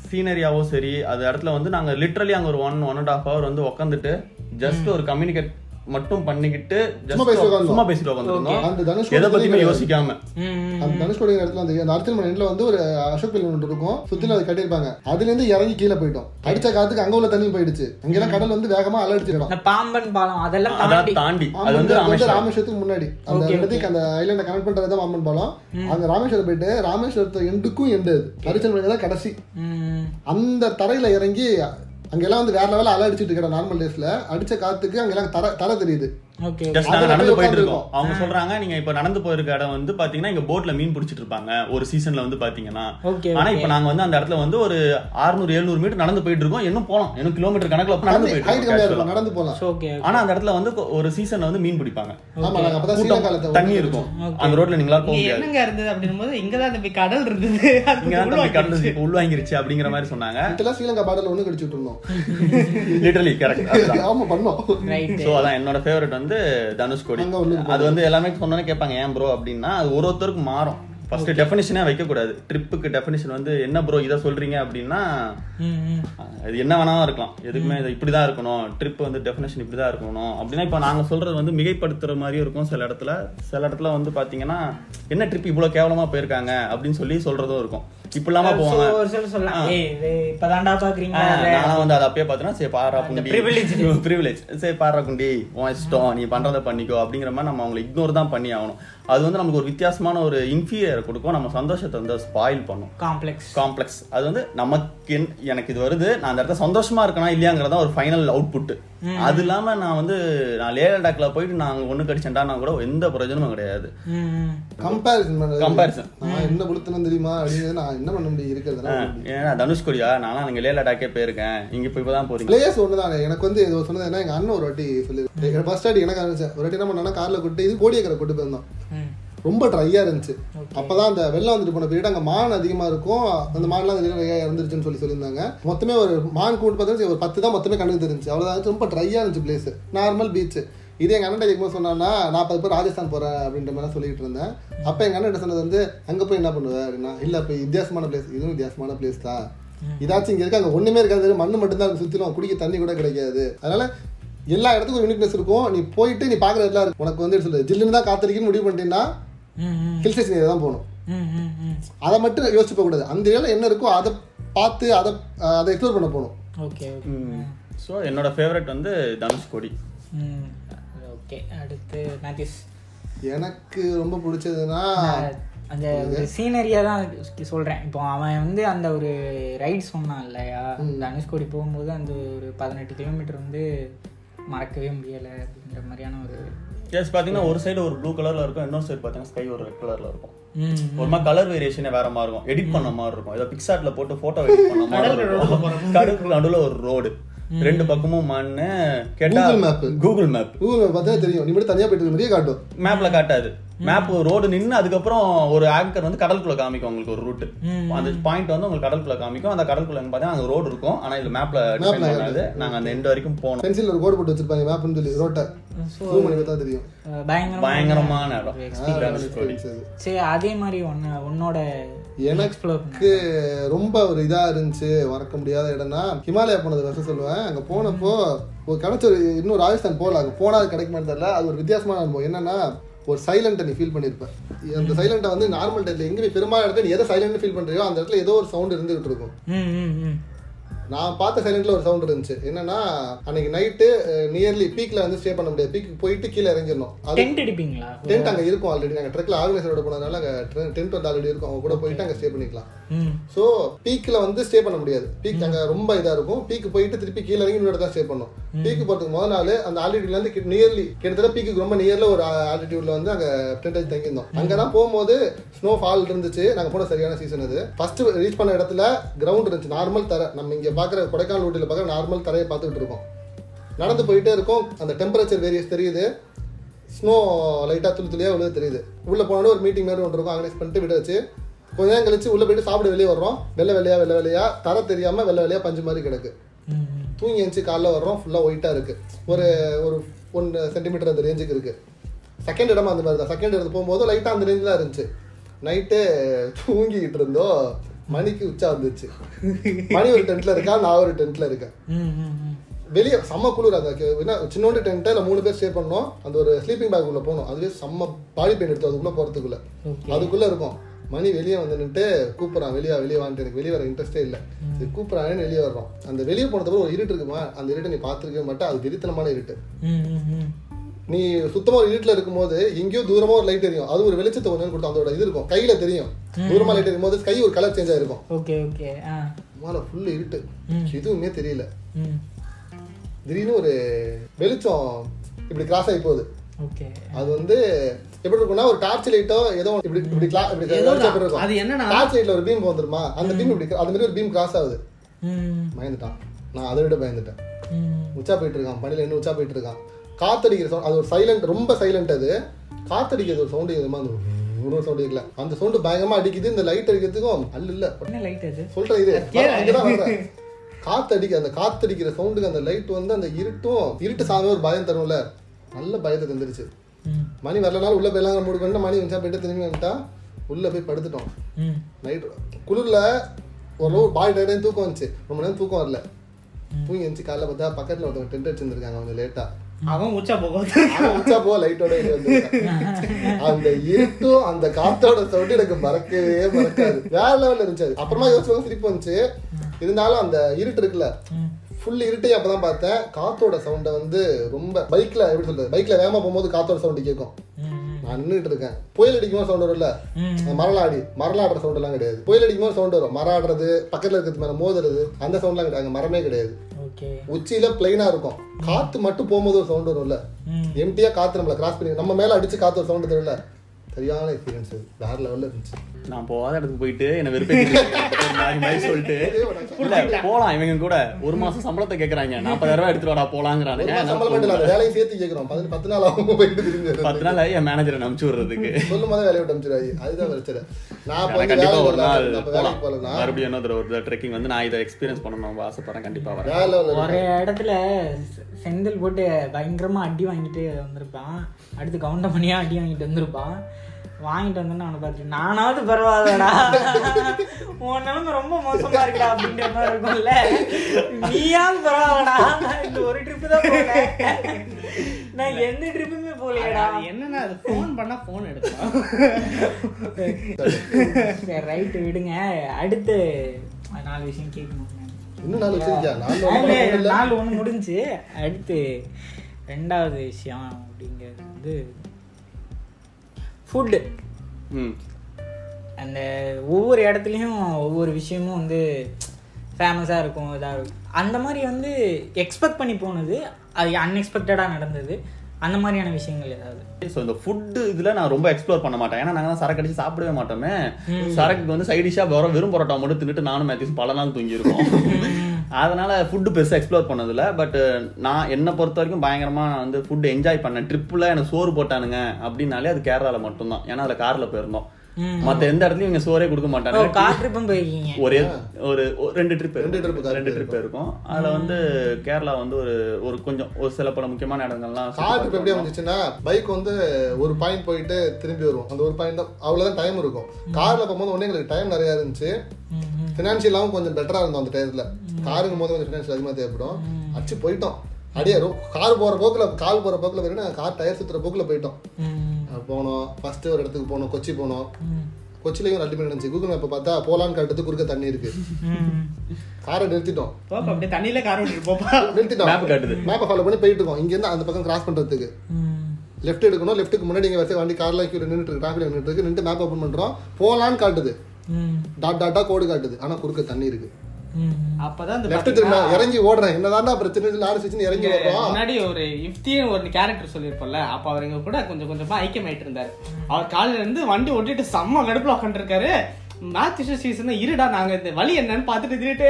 சீனரியாவும் சரி அது இடத்துல வந்து நாங்க லிட்ரலி அங்க ஒரு one one and half hour வந்து உட்காந்துட்டு ஜஸ்ட் ஒரு கம்யூனிகேட் மட்டும் பண்ணிக்கிட்டு just சும்மா பேசிட்டு உட்காந்துருந்தோம் எதை பத்தியுமே யோசிக்காம. அந்த தனுஷ்கோடி இடத்துல அந்த அந்த அரசியல் மனையில வந்து ஒரு அசோக் பில் ஒன்று இருக்கும். சுத்தில அது கட்டியிருப்பாங்க. அதுல இருந்து இறங்கி கீழே போயிட்டோம். அடிச்ச காத்துக்கு அங்க உள்ள தண்ணி போயிடுச்சு. அங்கெல்லாம் கடல் வந்து வேகமா அலை அடிச்சிடும் இந்த பாம்பன் பாலம் அதெல்லாம் தாண்டி. அது வந்து ராமேஸ்வரத்துக்கு முன்னாடி. அந்த இடத்துக்கு அந்த ஐலாண்டை கனெக்ட் பண்றது தான் மாமன் பாலம் அங்க ராமேஸ்வரம் போயிட்டு ராமேஸ்வரத்து எண்டுக்கும் எண்டு அது. அரிச்சல் மலை தான் கடைசி. ம். அந்த தரையில இறங்கி அங்கெல்லாம் வந்து வேற லெவலில் அலை அடிச்சுட்டு இருக்கிற நார்மல் டேஸில் அடிச்ச காற்றுக்கு அங்கெல்லாம் தர தர தெரியுது. ஜஸ்ட் நாங்க நடந்து போய் போயிட்டு இருக்கோம். அவங்க சொல்றாங்க நீங்க இப்ப நடந்து போயிருக்க இடம் வந்து பாத்தீங்கன்னா இங்க போட்ல மீன் பிடிச்சிட்டு இருப்பாங்க. ஒரு சீசன்ல வந்து பாத்தீங்கன்னா. ஓகே ஆனா இப்ப நாங்க வந்து அந்த இடத்துல வந்து ஒரு 600 700 மீட்டர் நடந்து போயிட்டு இருக்கோம். இன்னும் போலாம். இன்னும் கிலோமீட்டர் கணக்குல நடந்து போயிட்டு நடந்து போலாம். ஓகே ஆனா அந்த இடத்துல வந்து ஒரு சீசன்ல வந்து மீன் பிடிப்பாங்க. ஆமா நாங்க அப்பதான் கூட்டம், சீனகாலத்தை தண்ணி இருக்கும். அந்த ரோட்ல நீங்களால போக இங்க முடியாது. என்னங்க இருந்தது அப்படின்னும் போது இங்கதான் தம்பி கடல் இருந்தது. இங்க தான் தம்பி. கடல் இப்ப உள்வாங்கிருச்சு அப்படிங்கிற மாதிரி சொன்னாங்க. இதெல்லாம் ஸ்ரீலங்கா பாடல ஒண்ணு கடிச்சிட்டு இருந்தோம் லிட்டரலி கரெக்ட் ஆமா பண்ணோம். சோ அதான் என்னோட ஃபேவரட் வந்து தனுஷ்கோடி அங்க ஒண்ணு அது வந்து எல்லாமே சொன்னோன்னே கேட்பாங்க ஏன் ப்ரோ அப்படின்னா அது ஒரு ஒருத்தருக்கும் மாறும். ஃபர்ஸ்ட் டெஃபினிஷனே வைக்க கூடாது ட்ரிப்புக்கு டெஃபினிஷன் வந்து என்ன ப்ரோ இதை சொல்றீங்க? அப்படின்னா அது என்ன வேணாலும் இருக்கலாம். எதுக்குமே இது இப்படிதான் இருக்கணும். ட்ரிப் வந்து டெஃபினேஷன் இப்படிதான் இருக்கணும். அப்படின்னா இப்போ நாங்க சொல்றது வந்து மிகைப்படுத்துற மாதிரியும் இருக்கும் சில இடத்துல. சில இடத்துல வந்து பாத்தீங்கன்னா என்ன ட்ரிப் இவ்வளவு கேவலமா போயிருக்காங்க? அப்படின்னு சொல்லி சொல்றதும் இருக்கும். இப்படி இல்லாம So, போவாங்க. ஒரு சிலர் சொல்லலாம் இப்பதான்டா பாக்குறீங்க ஆ, நானும் வந்து அதை அப்பயே பார்த்தேன்னா சரி பாரா குண்டி. privilege. ப்ரிவிலேஜ் சரி பாரா குண்டி உன் இஷ்டம் நீ பண்றதை பண்ணிக்கோ அப்படிங்கிற மாதிரி நம்ம அவங்களை இக்னோர் தான் பண்ணி ஆகணும். அது வந்து நமக்கு ஒரு வித்தியாசமான ஒரு இன்ஃபீரியர் கொடுக்கும். நம்ம சந்தோஷத்தை வந்து ஸ்பாயில் பண்ணும். காம்ப்ளெக்ஸ் காம்ப்ளெக்ஸ் அது வந்து நமக்கு என்- எனக்கு இது வருது நான் அந்த இடத்துல சந்தோஷமா இருக்கனா இல்லையாங்கிறதா ஒரு ஃபைனல் அவுட்புட் அது இல்லாம நான் வந்து நான் லே லடாக்ல போயிட்டு நான் ஒண்ணு கடிச்சேன்டா கூட எந்த பிரயோஜனமும் கிடையாது. கம்பேரிசன் கம்பேரிசன் நான் என்ன புளுத்தனம் தெரியுமா? அப்படிங்கிறது நான் என்ன பண்ண முடியும்? இருக்கிறதுனால ஏன்னா தனுஷ்கோடியா நானும் அங்க லே லடாக்கே போயிருக்கேன். இங்க இப்போ இப்பதான் போறீங்க. பிளேஸ் ஒண்ணுதான். எனக்கு வந்து இது சொன்னது என்ன எங்க அண்ணன் ஒரு வாட்டி சொல்லி ஃபர்ஸ்ட் வாட்டி எனக்கு ஆரம்பிச்சேன். ஒரு வாட்டி என்ன பண்ணா கார்ல கூட்டு இது கோடியக்கரை கூட்டு போயிருந்தோம். ரொம்ப ட்ரையா இருந்துச்சு. அப்பதான் அந்த வெள்ளம் வந்துட்டு போன பீரியட் அங்க மான் அதிகமா இருக்கும். அந்த மான்லாம் நிறைய இறந்துருச்சுன்னு சொல்லி சொல்லியிருந்தாங்க. மொத்தமே ஒரு மான் கூட்டு பார்த்தா ஒரு பத்து தான் மொத்தமே கண்ணுக்கு தெரிஞ்சு அவ்வளவுதான் ரொம்ப ட்ரையா இருந்துச்சு பிளேஸ் நார்மல் பீச் இதே எங்க அண்ணன் கேட்கும்போது சொன்னான்னா நாற்பது பேர் ராஜஸ்தான் போறேன் அப்படின்ற மாதிரி சொல்லிட்டு இருந்தேன். அப்ப எங்க அண்ணன் சொன்னது வந்து அங்க போய் என்ன பண்ணுவ? அப்படின்னா இல்ல இப்ப வித்தியாசமான பிளேஸ் இதுவும் வித்தியாசமான பிளேஸ் தான். இதாச்சும் இங்க இருக்கு அங்க ஒண்ணுமே இருக்காது. மண்ணு மட்டும்தான் சுத்திலும். குடிக்க தண்ணி கூட கிடைக்காது. அதனால எல்லா இடத்துக்கும் யூனிக்னஸ் இருக்கும். நீ போயிட்டு நீ பாக்குற இடத்துல உனக்கு வந்து சொல்றது? ஜில்லுன்னு தான் காத்திருக்குன்னு முடிவு பண்ணிட்டீங்கன்னா ஹில் ஸ்டேஷன் ஏரியா தான் போகணும். அதை மட்டும் யோசிச்சு போகக்கூடாது அந்த ஏரியாவில் என்ன இருக்கோ அதை பார்த்து அதை அதை எக்ஸ்ப்ளோர் பண்ண போகணும். Okay okay. ஸோ என்னோட ஃபேவரட் வந்து தனுஷ்கோடி. ம் ஓகே அடுத்து மேத்யூஸ். எனக்கு ரொம்ப பிடிச்சதுன்னா அந்த ஒரு சீனரியா தான் சொல்றேன். இப்போ அவன் வந்து அந்த ஒரு ரைட் சொன்னான் இல்லையா? தனுஷ்கோடி போகும்போது அந்த ஒரு பதினெட்டு கிலோமீட்டர் வந்து மறக்கவே முடியலை அப்படின்ற மாதிரியான ஒரு எஸ் பார்த்தீங்கன்னா ஒரு சைடு ஒரு ப்ளூ கலர்ல இருக்கும் இன்னொரு சைடு பார்த்தீங்கன்னா ஸ்கை ஒரு ரெட் கலர்ல இருக்கும். ஒரு மாதிரி கலர் வேரியேஷனே வேற மாதிரி இருக்கும். எடிட் பண்ண மாதிரி இருக்கும். ஏதோ பிக்சார்ட்ல போட்டு போட்டோ எடிட் பண்ண மாதிரி இருக்கும். கடலுக்கு நடுவுல ஒரு ரோடு ரெண்டு பக்கமும் மண்ணு கேட்டா Google map. Google map Google பார்த்தா தெரியும். நீ மட்டும் தனியாக போயிட்டு இருக்க மாதிரியே காட்டும். மேப்ல காட்டாது. மேப் ரோடு நின்னு அதுக்கப்புறம் ஒரு ஆங்கர் வந்து கடலுக்குள்ள காமிக்கும் உங்களுக்கு ஒரு ரூட். அந்த பாயிண்ட் வந்து உங்களுக்கு கடலுக்குள்ள காமிக்கும். அந்த கடலுக்குள்ள பார்த்தீங்கன்னா அங்க ரோடு இருக்கும். ஆனா இதுல மேப்ல நாங்க அந்த எண்ட் வரைக்கும் போனோம். பென்சில் ஒரு கோடு போட்டு வச்சிருப்பாங்க. மேப்னு சொல்லி ரோட்டை பார்த்தா தெரியும். பயங்கரமான. சரி அதே மாதிரி ஒன்னு உன்னோட எனக்கு ரொம்ப ஒரு இதா இருந்துச்சு மறக்க முடியாத இடம்னா ஹிமாலயா போனது வருஷம் சொல்லுவேன். அங்க போனப்போ ஒரு கிடைச்ச ஒரு இன்னும் ராஜஸ்தான் போகல. அங்க போனா அது கிடைக்க மாட்டேன் அது ஒரு வித்தியாசமான அனுபவம். என்னன்னா ஒரு சைலண்ட்டை நீ ஃபீல் பண்ணியிருப்ப அந்த சைலண்ட்டை வந்து நார்மல் டைத்தில் எங்கே நீ பெரும்பாலும் இடத்துல நீ எதை சைலண்ட் ஃபீல் பண்ணுறியோ அந்த இடத்துல ஏதோ ஒரு சவுண்ட் இருந்துகிட்டு இருக்கும். நான் பார்த்த சைலண்ட்ல ஒரு சவுண்ட் இருந்துச்சு. என்னன்னா அன்னைக்கு நைட்டு நியர்லி பீக்ல வந்து ஸ்டே பண்ண முடியாது. பீக்கு போயிட்டு கீழே இறங்கிடணும். டென்ட் அடிப்பீங்களா? டென்ட் அங்க இருக்கும் ஆல்ரெடி நாங்க ட்ரக்ல ஆர்கனைசரோட போனதுனால அங்க டென்ட் வந்து ஆல்ரெடி இருக்கும். அவங்க கூட போயிட்டு அங்க ஸ்டே பண்ணிக்கலாம். ஸோ பீக்கில் வந்து ஸ்டே பண்ண முடியாது. பீக் அங்கே ரொம்ப இதாக இருக்கும். பீக்கு போயிட்டு திருப்பி கீழே இறங்கி இன்னொரு தான் ஸ்டே பண்ணும். பீக்கு போகிறதுக்கு முதல் நாள் அந்த ஆல்டிடியூட்லேருந்து நியர்லி கிட்டத்தட்ட பீக்கு ரொம்ப நியரில் ஒரு ஆல்டிடியூட்ல வந்து அங்கே டென்ட் வச்சு தங்கியிருந்தோம். அங்கே தான் போகும்போது ஸ்னோ ஃபால் இருந்துச்சு. நாங்கள் போன சரியான சீசன் அது. ஃபர்ஸ்ட் ரீச் பண்ண இடத்துல கிரவுண்ட் இருந்துச்சு. நார்மல் தரை. நம்ம இங்கே பார்க்குற கொடைக்கானல் ஊட்டியில் பார்க்குற நார்மல் தரையை பார்த்துக்கிட்டு இருக்கோம். நடந்து போயிட்டே இருக்கும். அந்த டெம்பரேச்சர் வேரியஸ் தெரியுது. ஸ்னோ லைட்டாக துளி துளியாக உள்ளது தெரியுது. உள்ளே போனோட ஒரு மீட்டிங் மாதிரி ஒன்று இருக்கும். ஆர்கனைஸ் பண்ணிட்டு விட வச்சு. கொஞ்ச நேரம் கழிச்சு உள்ளே போயிட்டு சாப்பிட வெளியே வர்றோம். வெள்ளை வெள்ளையா வெள்ளை வெள்ளையா. தர தெரியாமல் வெள்ளை வெள்ளையா பஞ்சு மாதிரி கிடக்கு. தூங்கி எழுந்துச்சு காலைல வர்றோம். ஃபுல்லாக ஒயிட்டாக இருக்குது ஒரு ஒரு ஒன் சென்டிமீட்டர் அந்த ரேஞ்சுக்கு இருக்குது செகண்ட் இடமா அந்த மாதிரி தான். செகண்ட் இடத்து போகும்போது லைட்டாக அந்த ரேஞ்சில் தான் இருந்துச்சு. நைட்டு தூங்கிக்கிட்டு இருந்தோம். மணிக்கு உச்சா வந்துச்சு. மணி ஒரு டென்ட்ல இருக்கா? நான் ஒரு டென்ட்ல இருக்கேன். வெளியே செம்ம குளிர் அந்த என்ன சின்னோண்டு டென்ட்டை இல்லை மூணு பேர் ஸ்டே பண்ணோம். அந்த ஒரு ஸ்லீப்பிங் பேக் உள்ள போனோம். அதுவே செம்ம பாடி பெயின் எடுத்து அதுக்குள்ள போறதுக்குள்ள. Okay. அதுக்குள்ள இருக்கும். மணி வெளியே வந்து நின்னுட்டு கூப்பிட்றான். வெளியே வெளியே வான்ட்டு எனக்கு வெளியே வர இன்ட்ரெஸ்டே இல்லை. இது கூப்பிட்றான்னு வெளியே வர்றோம். அந்த வெளியே போனதுக்கு ஒரு இருட்டு இருக்குமா? அந்த இருட்டை நீ பார்த்துருக்கவே மாட்டேன் அது வெறித்தனமான இருட்டு. நீ சுத்தமா ஒரு இருட்டுல இருக்கும்போது எங்கேயோ தூரமா ஒரு லைட் தெரியும் அது ஒரு வெளிச்சத்தை கொஞ்சம் கொடுத்து அதோட இது இருக்கும். கையில தெரியும். தூரமா லைட் எரியும் போது கை ஒரு கலர் சேஞ்ச் ஆயிருக்கும். Okay okay. மேல ஃபுல் இருட்டு. எதுவுமே தெரியல. திடீர்னு ஒரு வெளிச்சம் இப்படி கிராஸ் ஆகி போகுது. அது வந்து எப்படி இருக்கும்னா ஒரு டார்ச் லைட்டோ ஏதோ இப்படி இப்படி இப்படி இருக்கும்? அது டார்ச் லைட்ல ஒரு பீம் வந்துருமா? அந்த பீம் இப்படி அது மாதிரி ஒரு பீம் கிராஸ் ஆகுது. பயந்துட்டான். நான் அதை விட பயந்துட்டேன். உச்சா போயிட்டு இருக்கான். பணியில இன்னும் உச்சா போயிட்டு இருக்கான். காத்தடிக்கிற சவுண்ட் அது ஒரு சைலண்ட் ரொம்ப சைலண்ட் அது. காத்தடிக்கிறது ஒரு சவுண்டு எதுமா அந்த ஒரு சவுண்ட் இருக்குல்ல அந்த சவுண்டு பயங்கரமா அடிக்குது இந்த லைட் அடிக்கிறதுக்கும் அல்ல இல்ல. சொல்றேன் இது. காத்தடிக்க அந்த காத்தடிக்கிற சவுண்டுக்கு அந்த லைட் வந்து அந்த இருட்டும் இருட்டு சாமி ஒரு பயம் தரும்ல. நல்ல பயத்தை தந்துருச்சு. மணி வரலனாலும் உள்ள போயெல்லாம் மூடு கொண்டு மணி வச்சா போயிட்டு திரும்பி வந்துட்டா உள்ள போய் படுத்துட்டோம். நைட் குளிர்ல ஒரு பாய் டேடையும் தூக்கம் வந்துச்சு. ரொம்ப நேரம் தூக்கம் வரல. தூங்கி இருந்துச்சு காலைல பார்த்தா பக்கத்துல ஒருத்தவங்க டென்ட் வச்சிருந்திருக்காங்க கொஞ்சம் லேட்டா அவன் உச்சா அவன் உச்சா போ லைட்டோட. அந்த இருட்டும் அந்த காத்தோட சவுண்ட் எனக்கு மறக்கவே மறக்காது. வேற லெவல்ல இருந்துச்சு அது. அப்புறமா யோசிச்சு சிரிப்பு வந்துச்சு. இருந்தாலும் அந்த இருட்டு இருக்குல்ல ஃபுல் இருட்டே அப்பதான் பார்த்தேன். காத்தோட சவுண்டை வந்து ரொம்ப பைக்ல எப்படி சொல்றது? பைக்ல வேகமா போகும்போது காத்தோட சவுண்ட் கேட்கும். நான் நின்றுட்டு இருக்கேன். புயல் அடிக்கும்போது சவுண்ட் வரும்ல? மரலாடி மரலாடுற சவுண்ட் எல்லாம் கிடையாது. புயல் அடிக்கும்போது சவுண்ட் வரும். மராடுறது பக்கத்துல இருக்கிறது மேல மோதுறது அந்த சவுண்ட்லாம் கிடையாது. அங்க மரமே கிடையாது. உச்சியில பிளைனா இருக்கும். காத்து மட்டும் போகும்போது ஒரு சவுண்ட் வரும்ல. எம்டியா காத்து நம்மள கிராஸ் பண்ணி நம்ம மேல அடிச்சு காத்து ஒரு சவுண்ட் தெரியல சரியான எக்ஸ்பீரியன்ஸ் வேற லெவல்ல இருந்துச்சு. நான் போகாத இடத்துக்கு போயிட்டு என்ன மாதிரி சொல்லிட்டு. இல்ல போலாம் இவங்க கூட. ஒரு மாசம் சம்பளத்தை கேக்குறாங்க. நாற்பதாயிரம் ரூபாய் எடுத்துட்டு வாடா நான் சம்பளம் வேலையும் சேர்த்து கேக்குறோம். பத்து நாள் ஆகும் போயிட்டு திரும்பி. பத்து நாள் ஆகி என் மேனேஜரை அனுப்பிச்சு விடுறதுக்கு. சொல்லும் போதே வேலையை விட்டு அனுப்பிச்சிடாது அதுதான் பிரச்சனை. நான் கண்டிப்பா ஒரு நாள் போலாம். மறுபடியும் இன்னொரு ஒரு ட்ரெக்கிங் வந்து நான் இதை எக்ஸ்பீரியன்ஸ் பண்ணணும் ஆசைப்படுறேன். கண்டிப்பா வரேன். ஒரு இடத்துல செந்தில் போட்டு பயங்கரமா அடி வாங்கிட்டு வந்திருப்பான். அடுத்து கவுண்டமணியா அடி வாங்கிட்டு வந்திருப்பான். வாங்கிட்டு வந்தோன்னு அவனை பார்த்துட்டு நானாவது பரவாயில்லடா. உன் நிலைமை ரொம்ப மோசமா இருக்குடா அப்படின்ற மாதிரி இருக்கும்ல. நீயாவது பரவாயில்லடா. இந்த ஒரு ட்ரிப்பு தான் நான் எந்த ட்ரிப்புமே போகலையடா. அது என்னன்னா அது ஃபோன் பண்ணா ஃபோன் சரி ரைட்டு விடுங்க. அடுத்து நாலு விஷயம் கேட்கணும். இன்னும். நாலு ஒன்று முடிஞ்சு அடுத்து ரெண்டாவது விஷயம் அப்படிங்கிறது வந்து ஃபுட்டு ம். அந்த ஒவ்வொரு இடத்துலையும் ஒவ்வொரு விஷயமும் வந்து ஃபேமஸாக இருக்கும் இதாக இருக்கும். அந்த மாதிரி வந்து எக்ஸ்பெக்ட் பண்ணி போனது அது அன்எக்ஸ்பெக்டடாக நடந்தது. அந்த மாதிரியான விஷயங்கள் ஏதாவது? ஸோ இந்த ஃபுட்டு இதுல நான் ரொம்ப எக்ஸ்ப்ளோர் பண்ண மாட்டேன். ஏன்னா நாங்க தான் சரக்கு அடிச்சு சாப்பிடவே மாட்டோமே. சரக்கு வந்து சைட் டிஷ்ஷா வர வெறும் பரோட்டா மட்டும் தின்னுட்டு நானும் மேத்யூஸ் பல நாள் தூங்கி இருக்கோம் அதனால் ஃபுட்டு பெருசாக எக்ஸ்ப்ளோர் பண்ணதில்ல. பட் நான் என்னை பொறுத்த வரைக்கும் பயங்கரமாக நான் வந்து ஃபுட் என்ஜாய் பண்ணேன். ட்ரிப்பில் எனக்கு சோறு போட்டானுங்க அப்படின்னாலே அது கேரளாவில் மட்டும்தான். ஏன்னா அதில் காரில் போயிருந்தோம். மத்த எந்த இடத்துலயும் இங்க சோறே கொடுக்க மாட்டாங்க. கார் ட்ரிப்பும் போயிருக்கீங்க ஒரே ஒரு ரெண்டு ட்ரிப் ரெண்டு trip car ரெண்டு ட்ரிப் இருக்கும். அதுல வந்து கேரளா வந்து ஒரு ஒரு கொஞ்சம் ஒரு சில பல முக்கியமான இடங்கள்லாம் கார் இப்போ எப்படி வந்துச்சுன்னா பைக் வந்து ஒரு பாயிண்ட் போயிட்டு திரும்பி வரும் அந்த ஒரு பாயிண்ட் தான். அவ்வளோதான் டைம் இருக்கும். கார்ல போகும்போது ஒண்ணு எங்களுக்கு டைம் நிறைய இருந்துச்சு. ஃபினான்ஷியலாகவும் கொஞ்சம் பெட்டரா இருந்தோம் அந்த டயத்துல காருங்கும் போது கொஞ்சம் ஃபினான்ஷியல் அதிகமாக தேவைப்படும். அடிச்சு போயிட்டோம். அடியே கார் போற போக்குல கால் போற போக்குல போயிட்டு நாங்கள் கார் டயர் சுத்துற போக்குல போயிட்டோம். போனோம். ஃபர்ஸ்ட் ஒரு இடத்துக்கு போனோம். கொச்சி போனோம். கொச்சிலையும் ரெண்டு மணி இருந்துச்சு கூகுள் மேப்பை பார்த்தா போலான்னு காட்டுறது குறுக்க தண்ணி இருக்கு. காரை நிறுத்திட்டோம். அப்படியே தண்ணியில கார் நிறுத்திட்டோம். Map காட்டுது. மேப்பை ஃபாலோ பண்ணி போயிட்டு இருக்கோம். இங்கேருந்து அந்த பக்கம் கிராஸ் பண்றதுக்கு. லெஃப்ட் எடுக்கணும். லெஃப்ட்டுக்கு முன்னாடி இங்கே வச்சு வண்டி கார்ல கியூ நின்றுட்டு இருக்கு. டிராஃபிக் நின்றுட்டு இருக்கு. நின்று மேப் ஓப்பன் பண்றோம். போலான்னு காட்டுது. டாட் டாட்டா கோடு காட்டுது. ஆனா குறுக்க தண்ணி இருக்கு. அப்பதான் இந்த லெஃப்ட் திரும்ப இறங்கி ஓடுறேன். என்னதான்டா பிரச்சனை இல்லை நாலு சுவிட்ச் இறங்கி ஓடுறோம். முன்னாடி ஒரு இஃப்தின்னு ஒரு கேரக்டர் சொல்லியிருப்போம்ல அப்ப அவர் எங்க கூட கொஞ்சம் கொஞ்சமா ஐக்கியமாயிட்டு இருந்தாரு அவர் காலையில இருந்து வண்டி ஓட்டிட்டு செம்ம கடுப்புல உட்காந்துருக்காரு மேட்ச் சீசன் இருடா நாங்க இந்த வழி என்னன்னு பாத்துட்டு திட்டு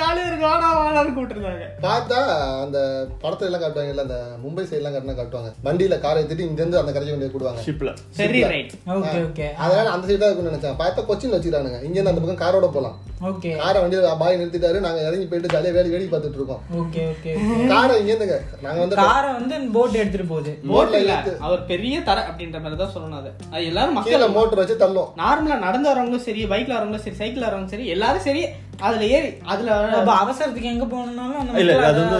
ஜாலியா இருக்கு வாடா வாடான்னு கூப்பிட்டுருந்தாங்க. பார்த்தா அந்த படத்துல எல்லாம் காட்டுவாங்க இல்ல அந்த மும்பை சைடு எல்லாம் காட்டினா காட்டுவாங்க. வண்டியில காரை ஏத்திட்டு இங்க இருந்து அந்த கரைக்கு கொண்டு கூடுவாங்க ஷிப்ல சரி ரைட் ஓகே ஓகே அதனால அந்த சைடு தான் இருக்கும்னு நினைச்சேன். பார்த்தா கொச்சின் வச்சுக்கிறானுங்க. இங்க இருந்து அந்த பக்கம் காரோட போலாம். ஓகே காரை வண்டியில பாய் நிறுத்திட்டாரு. நாங்க இறங்கி போயிட்டு ஜாலியா வேலை வேடி பார்த்துட்டு இருக்கோம். ஓகே ஓகே காரை இங்க இருந்துங்க. நாங்க வந்து காரை வந்து போட் எடுத்துட்டு போகுது. போட் இல்ல. அவர் பெரிய தர அப்படின்ற மாதிரி தான் சொல்லணும் அது. எல்லாரும் மக்கள். மோட்டர் வச்சு தள்ளும். நார்மலா நடந்து வரவங்களும் சரி பைக்ல வரவங்களும் சரி சைக்கிள் வரவங்களும் சரி எல்லாரும் சரி அதுல ஏறி அதுல அவசரத்துக்கு எங்க போகணும்னாலும் இல்ல, அது வந்து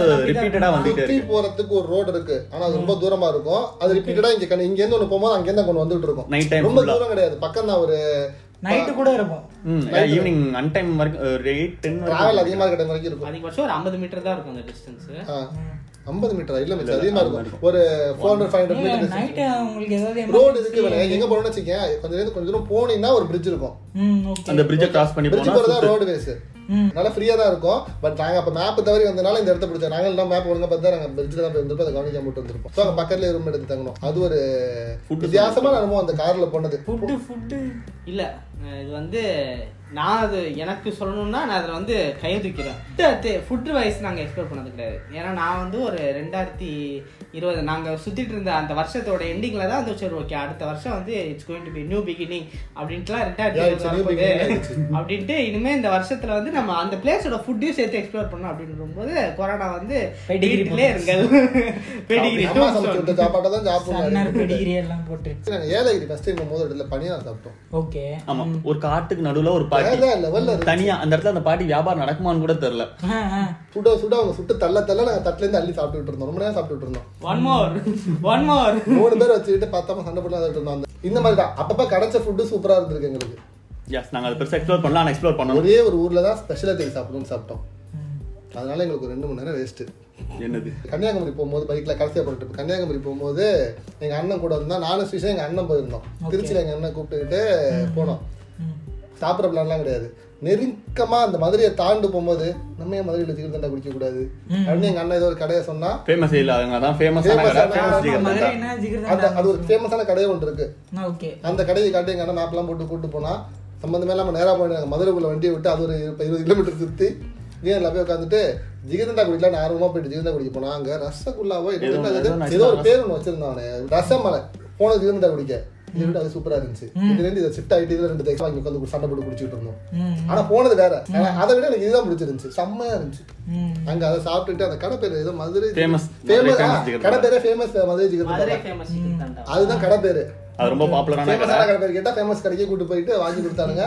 வந்துட்டே போறதுக்கு ஒரு ரோடு இருக்கு. ஆனா அது ரொம்ப தூரமா இருக்கும். அது ரிப்பீட்டடா இங்க இங்க இருந்து ஒண்ணு போகும்போது அங்க இருந்து கொண்டு வந்துட்டு இருக்கும். Night time ரொம்ப. தூரம் கிடையாது. பக்கம் தான் ஒரு நைட்டு கூட இருக்கும். ஈவினிங் அன்டைம் வரைக்கும் ஒரு எயிட் டென் டிராவல் அதிகமா இருக்க டைம் வரைக்கும் இருக்கும். அதிகபட்சம் ஒரு ஐம்பது மீட்டர் தான் இருக்கும் அந்த டிஸ்டன்ஸ் ஐம்பது மீட்டர்? இல்ல மிச்சம். அதிகமா இருக்கும் ஒரு four hundred five hundred metre night உங்களுக்கு ஏதாவது ரோடு இருக்கு எங்க போறோம்னு வச்சுக்கேன் கொஞ்சம் நேரம் கொஞ்சம் தூரம் போனீங்கன்னா ஒரு பிரிட்ஜ் இருக்கும். ம் ஓகே அந்த பிரிட்ஜை கிராஸ் பண்ணி பிரிட்ஜ் போனா போறதா ரோடு வேஸ் நல்லா ஃப்ரீயா தான் இருக்கும். பட் நாங்க அப்ப மேப் தவறி வந்தனால இந்த இடத்த பிடிச்சோம். நாங்க எல்லாம் மேப் ஒழுங்கா பார்த்தா நாங்க பிரிட்ஜ்ல தான் போய் வந்திருப்போம். அதை கவனிக்காம மட்டும் வந்திருப்போம். ஸோ அங்க பக்கத்துல ரூம் எடுத்து தங்கணும். அது ஒரு வித்தியாசமான அனுபவம் அந்த கார்ல போனது. ஃபுட்டு ஃபுட்டு இல்ல. இது வந்து நான் அது எனக்கு சொல்லணும்னா நான் அதில் வந்து கையொதுக்கிறேன் ஃபுட் வைஸ் நாங்கள் எக்ஸ்ப்ளோர் பண்ணது கிடையாது. ஏன்னா நான் வந்து ஒரு ரெண்டாயிரத்தி இருபது நாங்கள் சுற்றிட்டு இருந்த அந்த வருஷத்தோட எண்டிங்கில் தான் வந்து சரி ஓகே அடுத்த வருஷம் வந்து it's going to be new beginning அப்படின்ட்டுலாம் ரெண்டாயிரத்தி இருபது. அப்படின்ட்டு இனிமே இந்த வருஷத்துல வந்து நம்ம அந்த பிளேஸோட ஃபுட்டையும் சேர்த்து எக்ஸ்ப்ளோர் பண்ணோம் அப்படின்னு போது கொரோனா வந்து வீட்டிலே இருங்கள். பெடிகிரி சாப்பாட்டை தான் போட்டு ஏலகிரி ஃபர்ஸ்ட் டைம் போகும்போது இடத்துல பனியாரம் சாப்பிட்டோம். ஓகே ஆமா. ஒரு காட்டுக்கு நடுவுல ஒரு பாட்டி. தனியா அந்த இடத்துல அந்த பாட்டி வியாபாரம் நடக்குமான்னு கூட தெரியல. சுட சுட அவங்க சுட்டு தள்ள தள்ள நாங்க தட்டுல இருந்து அள்ளி சாப்பிட்டுட்டு இருந்தோம். ரொம்ப நேரம் சாப்பிட்டுட்டு இருந்தோம். ஒன் மோர் ஒன் மோர் மூணு பேர் வச்சுக்கிட்டு பத்தாம சண்டை போட்டு இருந்தோம். அந்த இந்த மாதிரி தான் அப்பப்ப கிடைச்ச ஃபுட்டு சூப்பரா இருந்திருக்கு எங்களுக்கு. எஸ் நாங்க அதை பெருசா எக்ஸ்ப்ளோர் பண்ணலாம் எக்ஸ்ப்ளோர் பண்ணணும். ஒரே ஒரு ஊர்ல தான் ஸ்பெஷலா தேடி சாப்பிடணும்னு சாப்பிட்டோம். அதனால எங்களுக்கு ரெண்டு மணி நேரம் வேஸ்ட் என்னது? கன்னியாகுமரி போகும்போது பைக்ல கடைசியா போன trip கன்னியாகுமரி போகும்போது எங்க அண்ணன் கூட இருந்தா நானும் ஸ்ரீஷா எங்க அண்ணன் போயிருந்தோம். திருச்சியில எங்க அண்ணன் கூப்பிட்டுக்கிட்டு போனோம். சாப்பிட்ற பிளான்லாம் கிடையாது. நெருக்கமா அந்த மதுரையை தாண்டு போகும்போது நம்ம ஏன் மதுரையில் ஜிகர்தண்டா குடிக்க கூடாது? அப்படின்னு எங்க அண்ணன் ஏதோ ஒரு கடையை சொன்னா ஃபேமஸ் இல்ல அதான் கடை. ஃபேமஸ் அந்த அது ஒரு ஃபேமஸான கடையே ஒன்று இருக்கு. ஓகே. அந்த கடையை காட்டி எங்க அண்ணன் மேப்லாம் போட்டு கூட்டு போனா சம்பந்தமே இல்லாம நேரா போய் நாங்க மதுரைக்குள்ள வண்டியை விட்டு அது ஒரு இருபது இருபது கிலோமீட்டர் சுத்தி வீரன்ல போய் உட்காந்துட்டு ஜிகிர்தண்டா குடிக்கலாம் ஆர்வமா போயிட்டு ஜிகிர்தண்டா குடிக்க போனா அங்க ரசகுல்லாவோ ஏதோ ஒரு பேர் ஒன்று வச்சிருந்தான். ரசமலை. போன ஜிகிர்தண்டா குடிக்க. இதை விட அது சூப்பரா இருந்துச்சு. இதுல இருந்து இதை ஷிஃப்ட் ஆயிட்டு இதுல ரெண்டு தேய்ச்சி வாங்கி உட்காந்து சண்டை போட்டு குடிச்சிட்டு இருந்தோம். ஆனா போனது வேற. அதை விட எனக்கு இதுதான் பிடிச்சிருந்துச்சு. செம்மையா இருந்துச்சு. அங்க அதை சாப்பிட்டுட்டு அந்த கடை பேரு ஏதோ மதுரை ஃபேமஸ். கடை பேரே ஃபேமஸ் மதுரை தாண்டா அதுதான் கடை பேரு. அது ரொம்ப பாப்புலரான கடை. பேர் கேட்டா ஃபேமஸ் கடைக்கே கூட்டு போயிட்டு வாங்கி கொடுத்தானுங்க.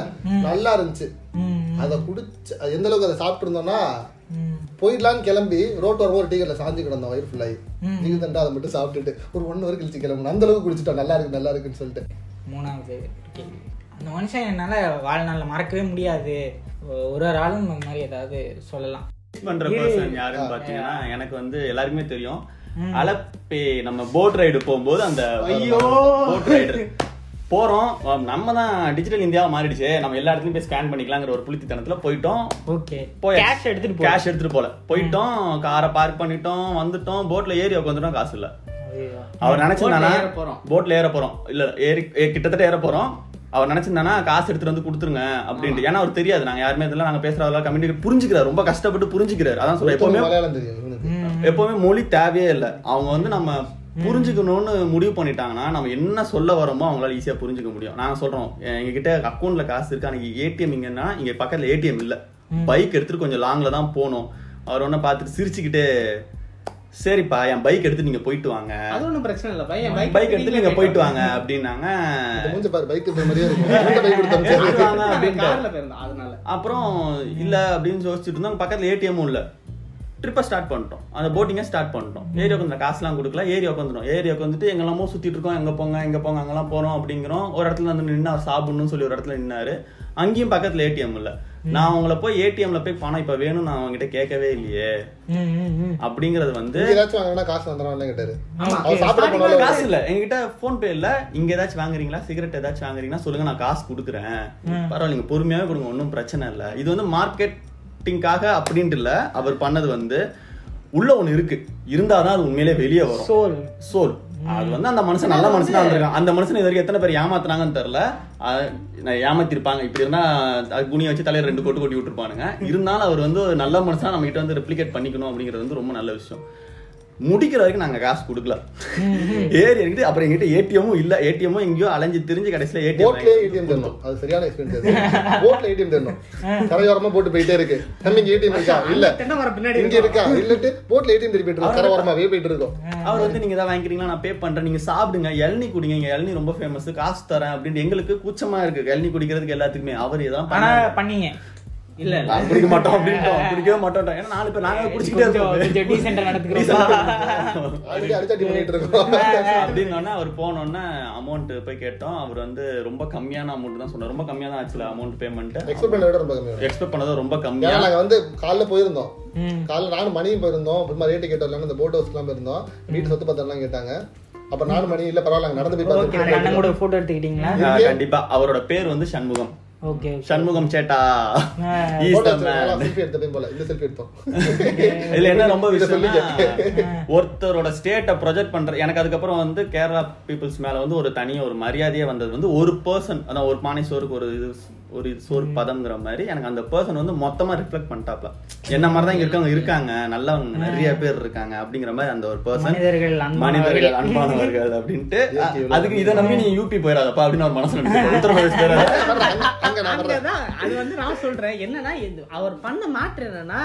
நல்லா இருந்துச்சு. அதை குடிச்சு எந்த அளவுக்கு அதை சாப்பிட்டு இருந்தோம்னா போயிடலான்னு கிளம்பி ரோட் வரும் ஒரு டீக்கெட்ல சாஞ்சு கிடந்தோம் வயிறு ஃபுல்லாகி நீங்க தண்டா அதை மட்டும் சாப்பிட்டுட்டு ஒரு ஒன் ஹவர் கழிச்சு கிளம்பணும் அந்த அளவுக்கு குடிச்சிட்டோம் நல்லா இருக்கு நல்லா இருக்குன்னு சொல்லிட்டு. மூணாவது அந்த மனுஷன் என்னால வாழ்நாள்ல மறக்கவே முடியாது. ஒரு ஒரு ஆளும் இந்த மாதிரி ஏதாவது சொல்லலாம். பண்ற பர்சன் யாருன்னு பாத்தீங்கன்னா எனக்கு வந்து எல்லாருக்குமே தெரியும். அலப்பே நம்ம போட் ரைடு போகும்போது அந்த ஐயோ. போட் ரைடு போறோம். நம்ம தான் டிஜிட்டல் இந்தியாவா மாறிடுச்சு. நம்ம எல்லா இடத்துலயும் போய் ஸ்கேன் பண்ணிக்கலாங்கிற ஒரு புளித்தித்தனத்துல போயிட்டோம். ஓகே. போய் கேஷ் எடுத்துட்டு போ கேஷ் எடுத்துட்டு போல. போயிட்டோம். காரை பார்க் பண்ணிட்டோம். வந்துட்டோம். போட்ல ஏறி உட்காந்துட்டோம் காசு இல்ல. அவர் நினைச்சிருந்தானா. போட்ல ஏற போறோம். இல்ல ஏறி ஏ- கிட்டத்தட்ட ஏற போறோம். அவர் நினைச்சிருந்தானா காசு எடுத்துட்டு வந்து கொடுத்துருங்க அப்படின்ட்டு. ஏன்னா அவர் தெரியாது. நாங்க யாருமே இதெல்லாம் நாங்க பேசுறதெல்லாம் கம்யூனிகேட் புரிஞ்சுக்கிறாரு. ரொம்ப கஷ்டப்பட்டு புரிஞ்சுக்கிறாரு. அதான் சொல்றேன். எப்பவுமே எப்பவுமே மொழி தேவையே இல்லை. அவங்க வந்து நம்ம புரிஞ்சுக்கணும்னு முடிவு பண்ணிட்டாங்கன்னா நம்ம என்ன சொல்ல வரோமோ அவங்களால ஈஸியா புரிஞ்சுக்க முடியும். நாங்க சொல்றோம் எ- எங்ககிட்ட அக்கௌண்ட்ல காசு இருக்கு? அன்னைக்கு ஏடிஎம் இங்கன்னா இங்க பக்கத்துல ஏடிஎம் இல்ல. பைக் எடுத்துட்டு கொஞ்சம் லாங்ல தான் போனோம். அவர் ஒன்ன பார்த்துட்டு சிரிச்சுக்கிட்டே சரிப்பா என் பைக் எடுத்து நீங்க போயிட்டு வாங்க. அது ஒண்ணும் பிரச்சனை இல்ல பையன் பைக் எடுத்து நீங்க போயிட்டு வாங்க அப்படின்னாங்க. இந்த மூஞ்ச பாரு பைக் மாதிரியே இருக்கும். அப்படின்ட்டு அதனால. அப்புறம் இல்ல அப்படின்னு யோசிச்சுட்டு இருந்தோம். பக்கத்துல ஏடிஎம்மும் இல்ல. ட்ரிப்பை ஸ்டார்ட் பண்ணிட்டோம். அந்த போட்டிங்கை ஸ்டார்ட் பண்ணிட்டோம். ஏரி உட்காந்து காசுலாம் கொடுக்கல. ஏரி உட்காந்துரும் ஏரி உட்காந்துட்டு எங்கெல்லாமோ சுத்திட்டு இருக்கோம். எங்க போங்க எங்க போங்க அங்கெல்லாம் போறோம் அப்படிங்கிறோம். ஒரு இடத்துல வந்து நின்று அவர் சாப்பிடணும்னு சொல்லி ஒரு இடத்துல நின்னாரு. அங்கேயும் பக்கத்துல ஏடிஎம் இல்ல. நான் அவங்கள போய் ஏடிஎம்ல போய் பணம் இப்ப வேணும் நான் அவங்ககிட்ட கேட்கவே இல்லையே. அப்படிங்கறது வந்து காசு வந்துடும் காசு இல்ல. எங்ககிட்ட போன் பே இல்ல. இங்க ஏதாச்சும் வாங்குறீங்களா? சிகரெட் ஏதாச்சும் வாங்குறீங்கன்னா சொல்லுங்க. நான் காசு கொடுக்குறேன். பரவாயில்லைங்க பொறுமையாவே கொடுங்க. ஒன்றும் பிரச்சனை இல்ல. இது வந்து மார்க்கெட்டிங்காக அப்படின்ட்டு இல்ல அவர் பண்ணது வந்து உள்ள ஒண்ணு இருக்கு. இருந்தாதான் அது உண்மையிலே வெளியே வரும். சோல். சோல். அது வந்து அந்த மனுஷன் நல்ல மனுஷனா இருந்திருக்கான். அந்த மனுஷன் இது வரைக்கும் எத்தனை பேர் ஏமாத்துனாங்கன்னு தெரியல. ஏமாத்திருப்பாங்க. இப்படி இருந்தா குனிய வச்சு தலையில ரெண்டு கொட்டு கொட்டி விட்டுருப்பானுங்க. இருந்தாலும் அவர் வந்து நல்ல மனுஷனா நம்ம கிட்ட வந்து ரெப்ளிகேட் பண்ணிக்கணும் அப்படிங்கிறது வந்து ரொம்ப நல்ல விஷயம். முடிக்கிற வரைக்கும் நாங்க காசு கொடுக்கல. ஏறி இறங்கிட்டு அப்புறம் எங்கிட்ட ஏடிஎம்மும் இல்ல ஏடிஎம்மும் எங்கேயோ அலைஞ்சு திரிஞ்சு கடைசியில போட்லயே ஏடிஎம் ஏடிஎம் தரணும். அது சரியான எக்ஸ்பீரியன்ஸ் போட்ல ஏடிஎம் தரணும். கரையோரமா போட்டு போயிட்டே இருக்கு. தம்பி இங்க ஏடிஎம் இருக்கா? இல்ல. பின்னாடி இங்க இருக்கா? இல்லட்டு போட்ல ஏடிஎம் திருப்பி இருக்கோம் கரையோரமாவே போயிட்டு இருக்கோம். அவர் வந்து நீங்க தான் வாங்கிக்கிறீங்களா? நான் பே பண்றேன். நீங்க சாப்பிடுங்க. இளநீ குடிங்க. இங்க இளநீ ரொம்ப ஃபேமஸ் காசு தரேன் அப்படின்னு எங்களுக்கு கூச்சமா இருக்கு. இளநீ குடிக்கிறதுக்கு எல்லாத்துக்குமே. அவர் இதெல்லாம். பண்ணீங்க. இல்ல குடிக்க மாட்டோம் அப்படின்ட்டோம். குடிக்கவே மாட்டோம் ஏன்னா நாலு பேர் நாங்க கொஞ்சம் இருக்கோம். டீசெண்டா நடந்துக்கிறோம் அப்படின்னோடனே அவர் போனோடனே அமௌண்ட் போய் கேட்டோம். அவர் வந்து ரொம்ப கம்மியான அமௌண்ட் தான் சொன்னார். ரொம்ப கம்மியா தான் ஆச்சுல அமௌண்ட் பேமெண்ட் எக்ஸ்பெக்ட் பண்ண விட ரொம்ப எக்ஸ்பெக்ட் பண்ணது ரொம்ப கம்மியா. நாங்க வந்து காலைல போயிருந்தோம். காலைல நானும் மணியும் போயிருந்தோம். அப்புறமா ரேட்டு கேட்டோம் இந்த போட் ஹவுஸ்க்குலாம் போயிருந்தோம். வீட்டு சொத்து பத்திரம்லாம் கேட்டாங்க. அப்ப நானும் மணி இல்ல பரவாயில்ல நடந்து போய் பார்த்துட்டு கூட போட்டோ எடுத்துக்கிட்டீங்களா? கண்டிப்பா. அவரோட பேர் வந்து சண்முகம். ஓகே சண்முகம் சேட்டா. இதுல என்ன ரொம்ப விஷயம்னா ஒருத்தரோட ஸ்டேட்டை ப்ரொஜெக்ட் பண்ற எனக்கு அதுக்கப்புறம் வந்து கேரளா பீப்புள்ஸ் மேல வந்து ஒரு தனி ஒரு மரியாதையே வந்தது. வந்து ஒரு பர்சன் அதான் ஒரு பானை சோறுக்கு ஒரு இது ஒரு சோறு பதம்ங்கிற மாதிரி எனக்கு அந்த பர்சன் வந்து மொத்தமா ரிஃப்ளெக்ட் பண்ணிட்டாப்ல. என்ன மாதிரி தான் இங்க இருக்கவங்க இருக்காங்க நல்லவங்க நிறைய பேர் இருக்காங்க அப்படிங்கிற மாதிரி அந்த ஒரு பர்சன் மனிதர்கள் அன்பானவர்கள். அப்படின்ட்டு அதுக்கு இதை நம்பி நீ யூபி போயிடாதப்பா அப்படின்னு ஒரு மனசுல நினைச்சு உத்தரப்பிரதேஷ் போயிடாத அது வந்து நான் சொல்றேன். என்னன்னா இது- அவர் பண்ண மாற்று என்னன்னா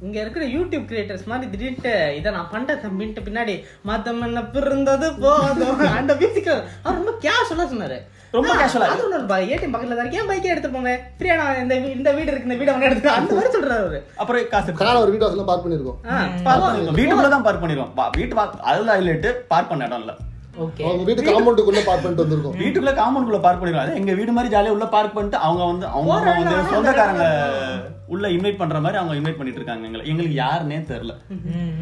இங்க இருக்கிற யூடியூப் கிரியேட்டர்ஸ் மாதிரி திடீர்னு இதை நான் பண்றேன் தம்பின்ட்டு பின்னாடி மத்தம் என்ன பிறந்தது போதும். அந்த மியூசிக்கல் அவர் ரொம்ப கேஷுவலா சொன்னாரு. ரொம்ப ஆ. அது ஒண்ணு ஏடிஎம் பக்கத்துல தான் ஏன் பைக்கே எடுத்து போங்க ஃப்ரீயா நான் இந்த இந்த வீடு இருக்கு இந்த வீடு அவனே எடுத்து அந்த மாதிரி சொல்றாரு அவரு. அப்புறம் காசு காலை ஒரு வீட்டு வாசல்ல பார்க் பண்ணிருக்கோம். பண்ணிருக்கோம். வீட்டுக்குள்ள தான் பார்க் பண்ணிருக்கோம். பா- வீட்டு அதுல ஹைலைட் பார்க் பண்ண இடம் இல்ல. ஓகே. அவங்க வீட்டு காம்பவுண்டுக்குள்ள பார்க் பண்ணிட்டு வந்திருக்கோம். வீட்டுக்குள்ள காம்பவுண்ட்குள்ள பார்க் பண்ணிடுவாங்க எங்க வீடு மாதிரி ஜாலியா உள்ள பார்க் பண்ணிட்டு அவங்க வந்து அவங்க வந்து சொந்தக்காரங்க உள்ள இன்வைட் பண்ற மாதிரி அவங்க இன்வைட் பண்ணிட்டு இருக்காங்க எங்களை எங்களுக்கு யாருன்னே தெரியல.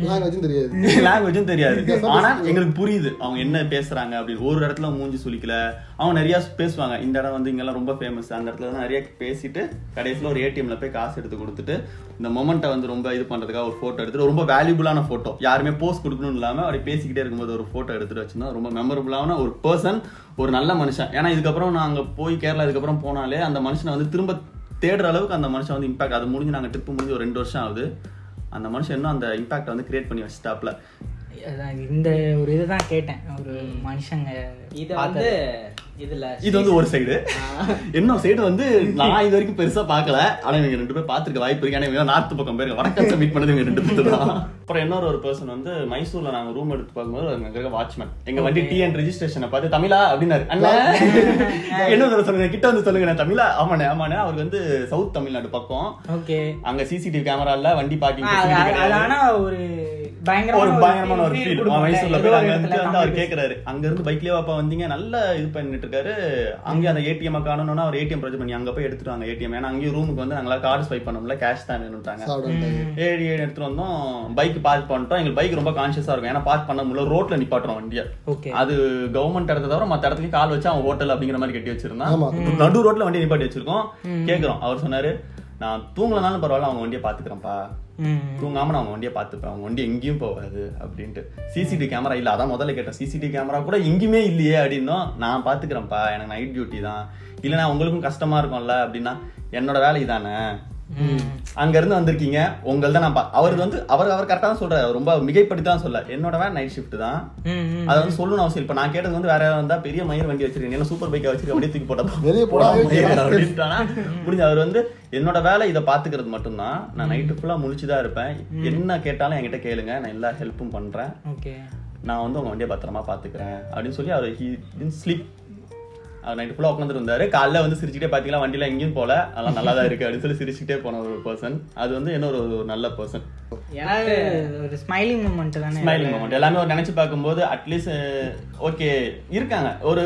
லாங்குவேஜும் தெரியாது. லாங்குவேஜும் தெரியாது. ஆனா எங்களுக்கு புரியுது. அவங்க என்ன பேசுறாங்க அப்படின்னு ஒரு இடத்துல மூஞ்சி சுளிக்கல. அவங்க நிறைய பேசுவாங்க. இந்த இடம் வந்து இங்கெல்லாம் ரொம்ப ஃபேமஸ் அந்த இடத்துல தான் நிறைய பேசிட்டு கடைசியில ஒரு ஏடிஎம்ல போய் காசு எடுத்து கொடுத்துட்டு இந்த மொமெண்ட்டை வந்து ரொம்ப இது பண்றதுக்காக ஒரு போட்டோ எடுத்துட்டு ரொம்ப வேல்யூபிளான போட்டோ யாருமே போஸ்ட் கொடுக்கணும்னு இல்லாம அப்படி பேசிக்கிட்டே இருக்கும்போது ஒரு போட்டோ எடுத்துட்டு வச்சிருந்தா ரொம்ப மெமரபுளான ஒரு பர்சன் ஒரு நல்ல மனுஷன். ஏன்னா இதுக்கப்புறம் நாங்க போய் கேரளா இதுக்கப்புறம் போனாலே அந்த மனுஷனை வந்து திரும்ப தேடுற அளவுக்கு அந்த மனுஷன் வந்து இம்பாக்ட் அது முடிஞ்சு நாங்க ட்ரிப் முடிஞ்சு ஒரு ரெண்டு வருஷம் ஆகுது. அந்த மனுஷன் இன்னும் அந்த இம்பாக்ட் வந்து கிரியேட் பண்ணி வச்சுட்டாப்ல இந்த ஒரு இதுதான் கேட்டேன். ஒரு மனுஷங்க இது வந்து இதுல இது வந்து ஒரு சைடு இன்னொரு சைடு வந்து நான் இது வரைக்கும் பெருசா பார்க்கல. ஆனா இவங்க ரெண்டு பேரும் பார்த்திருக்க வாய்ப்பு இருக்கு. ஏன்னா இவங்க நார்த் பக்கம் பேருக்கு வடக்கத்தை மீட் பண்ணது இவங்க ரெண்டு பேரும் தான். அப்புறம் இன்னொரு ஒரு பர்சன் வந்து மைசூர்ல நாங்க ரூம் எடுத்து பார்க்கும்போது அங்க இருக்க வாட்ச்மேன் எங்க வண்டி டிஎன் ரெஜிஸ்ட்ரேஷனை பார்த்து தமிழா? அப்படின்னாரு. அண்ணா? என்ன சொல்லுங்க. கிட்ட வந்து சொல்லுங்க நான் தமிழா? ஆமாண்ணே ஆமாண்ணே. அவருக்கு வந்து சவுத் தமிழ்நாடு பக்கம். ஓகே அங்க சிசிடிவி கேமரா இல்ல வண்டி பார்க்கிங் ஆனா ஒரு ஒரு பயங்கரமான ஒரு ஃபீல். மைசூர்ல போய் அங்க இருந்து வந்து அவர் கேக்குறாரு. அங்க இருந்து பைக்லயே வாப்பா வந்தீங்க நல்லா இது பண்ணிட்டு இருக்காரு. அங்க அந்த ஏடிஎம் காணணும்னா அவர் ஏடிஎம் ப்ராஜெக்ட் பண்ணி அங்க போய் எடுத்துட்டு வாங்க ஏடிஎம் ஏன்னா அங்கேயும் ரூமுக்கு வந்து நாங்களா கார்டு ஸ்வைப் பண்ணோம்ல கேஷ் தான் வேணும்ட்டாங்க. ஏடி எடுத்துட்டு வந்தோம். பைக் பார்க் பண்ணிட்டோம். எங்களுக்கு பைக் ரொம்ப கான்சியஸா இருக்கும். ஏன்னா பார்க் பண்ண முடியல. ரோட்ல நிப்பாட்டுறோம் வண்டியை. அது கவர்மெண்ட் இடத்த தவிர மத்த இடத்துலயும் கால் வச்சு அவன் ஹோட்டல் அப்படிங்கிற மாதிரி கட்டி வச்சிருந்தான். நடு ரோட்ல வண்டி நிப்பாட்டி வச்சிருக்கோம். கேக்குறோம். அவர் சொன்னாரு நான் தூங்கலனாலும் பரவாயில்ல அவங்க வண்டியை பாத்துக்கிறேன்ப்பா தூங்காமல் தூங்காம நான் அவங்க வண்டியை பார்த்துப்பேன். அவங்க வண்டி எங்கேயும் போகாது அப்படின்ட்டு. சிசிடிவி கேமரா இல்ல அதான் முதல்ல கேட்டேன். சிசிடிவி கேமரா கூட எங்கேயுமே இல்லையே அப்படின்னும் நான் பாத்துக்கிறேன்ப்பா எனக்கு நைட் டியூட்டி தான். இல்லைனா உங்களுக்கும் கஷ்டமா இருக்கும்ல அப்படின்னா என்னோட வேலை இதானே? அங்க இருந்து வந்திருக்கீங்க. உங்கள் தான் நான் பா- அவர் வந்து அவர் அவர் கரெக்டா தான் சொல்றாரு. அவர் ரொம்ப மிகைப்படுத்தி தான் சொல்ல என்னோட வேலை நைட் ஷிஃப்ட் தான். அதை வந்து சொல்லணும் அவசியம் இப்ப நான் கேட்டது வந்து வேற யாராவது வந்தா பெரிய மயிர் வண்டி வச்சிருக்கீங்க. என்ன சூப்பர் பைக்கை வச்சிருக்க அப்படியே தூக்கி போட்டா வெளிய முடிஞ்சு அவர் வந்து என்னோட வேலை இதை பாத்துக்கிறது மட்டும்தான். நான் நைட்டு ஃபுல்லா முழிச்சுதான் இருப்பேன். என்ன கேட்டாலும் என்கிட்ட கேளுங்க. நான் எல்லா ஹெல்ப்பும் பண்றேன். ஓகே. நான் வந்து உங்க வண்டியை பத்திரமா பாத்துக்கிறேன் அப்படின்னு சொல்லி அவர் ஹி ஸ்லீப் அவர் நைட்டு ஃபுல்லாக உட்காந்துட்டு இருந்தாரு. காலைல வந்து சிரிச்சுட்டே பார்த்தீங்களா வண்டியில எங்கேயும் போல? அதெல்லாம் நல்லா தான் இருக்கு. அப்படின்னு சொல்லி சிரிச்சுட்டே போன ஒரு பர்சன் அது வந்து என்ன ஒரு நல்ல பர்சன் அதாவது ஒரு ஸ்மைலிங் மூமெண்ட் தானே. ஸ்மைலிங் மூமெண்ட் எல்லாமே ஒரு நினைச்சு பார்க்கும்போது அட்லீஸ்ட் ஓகே இருக்காங்க. ஒரு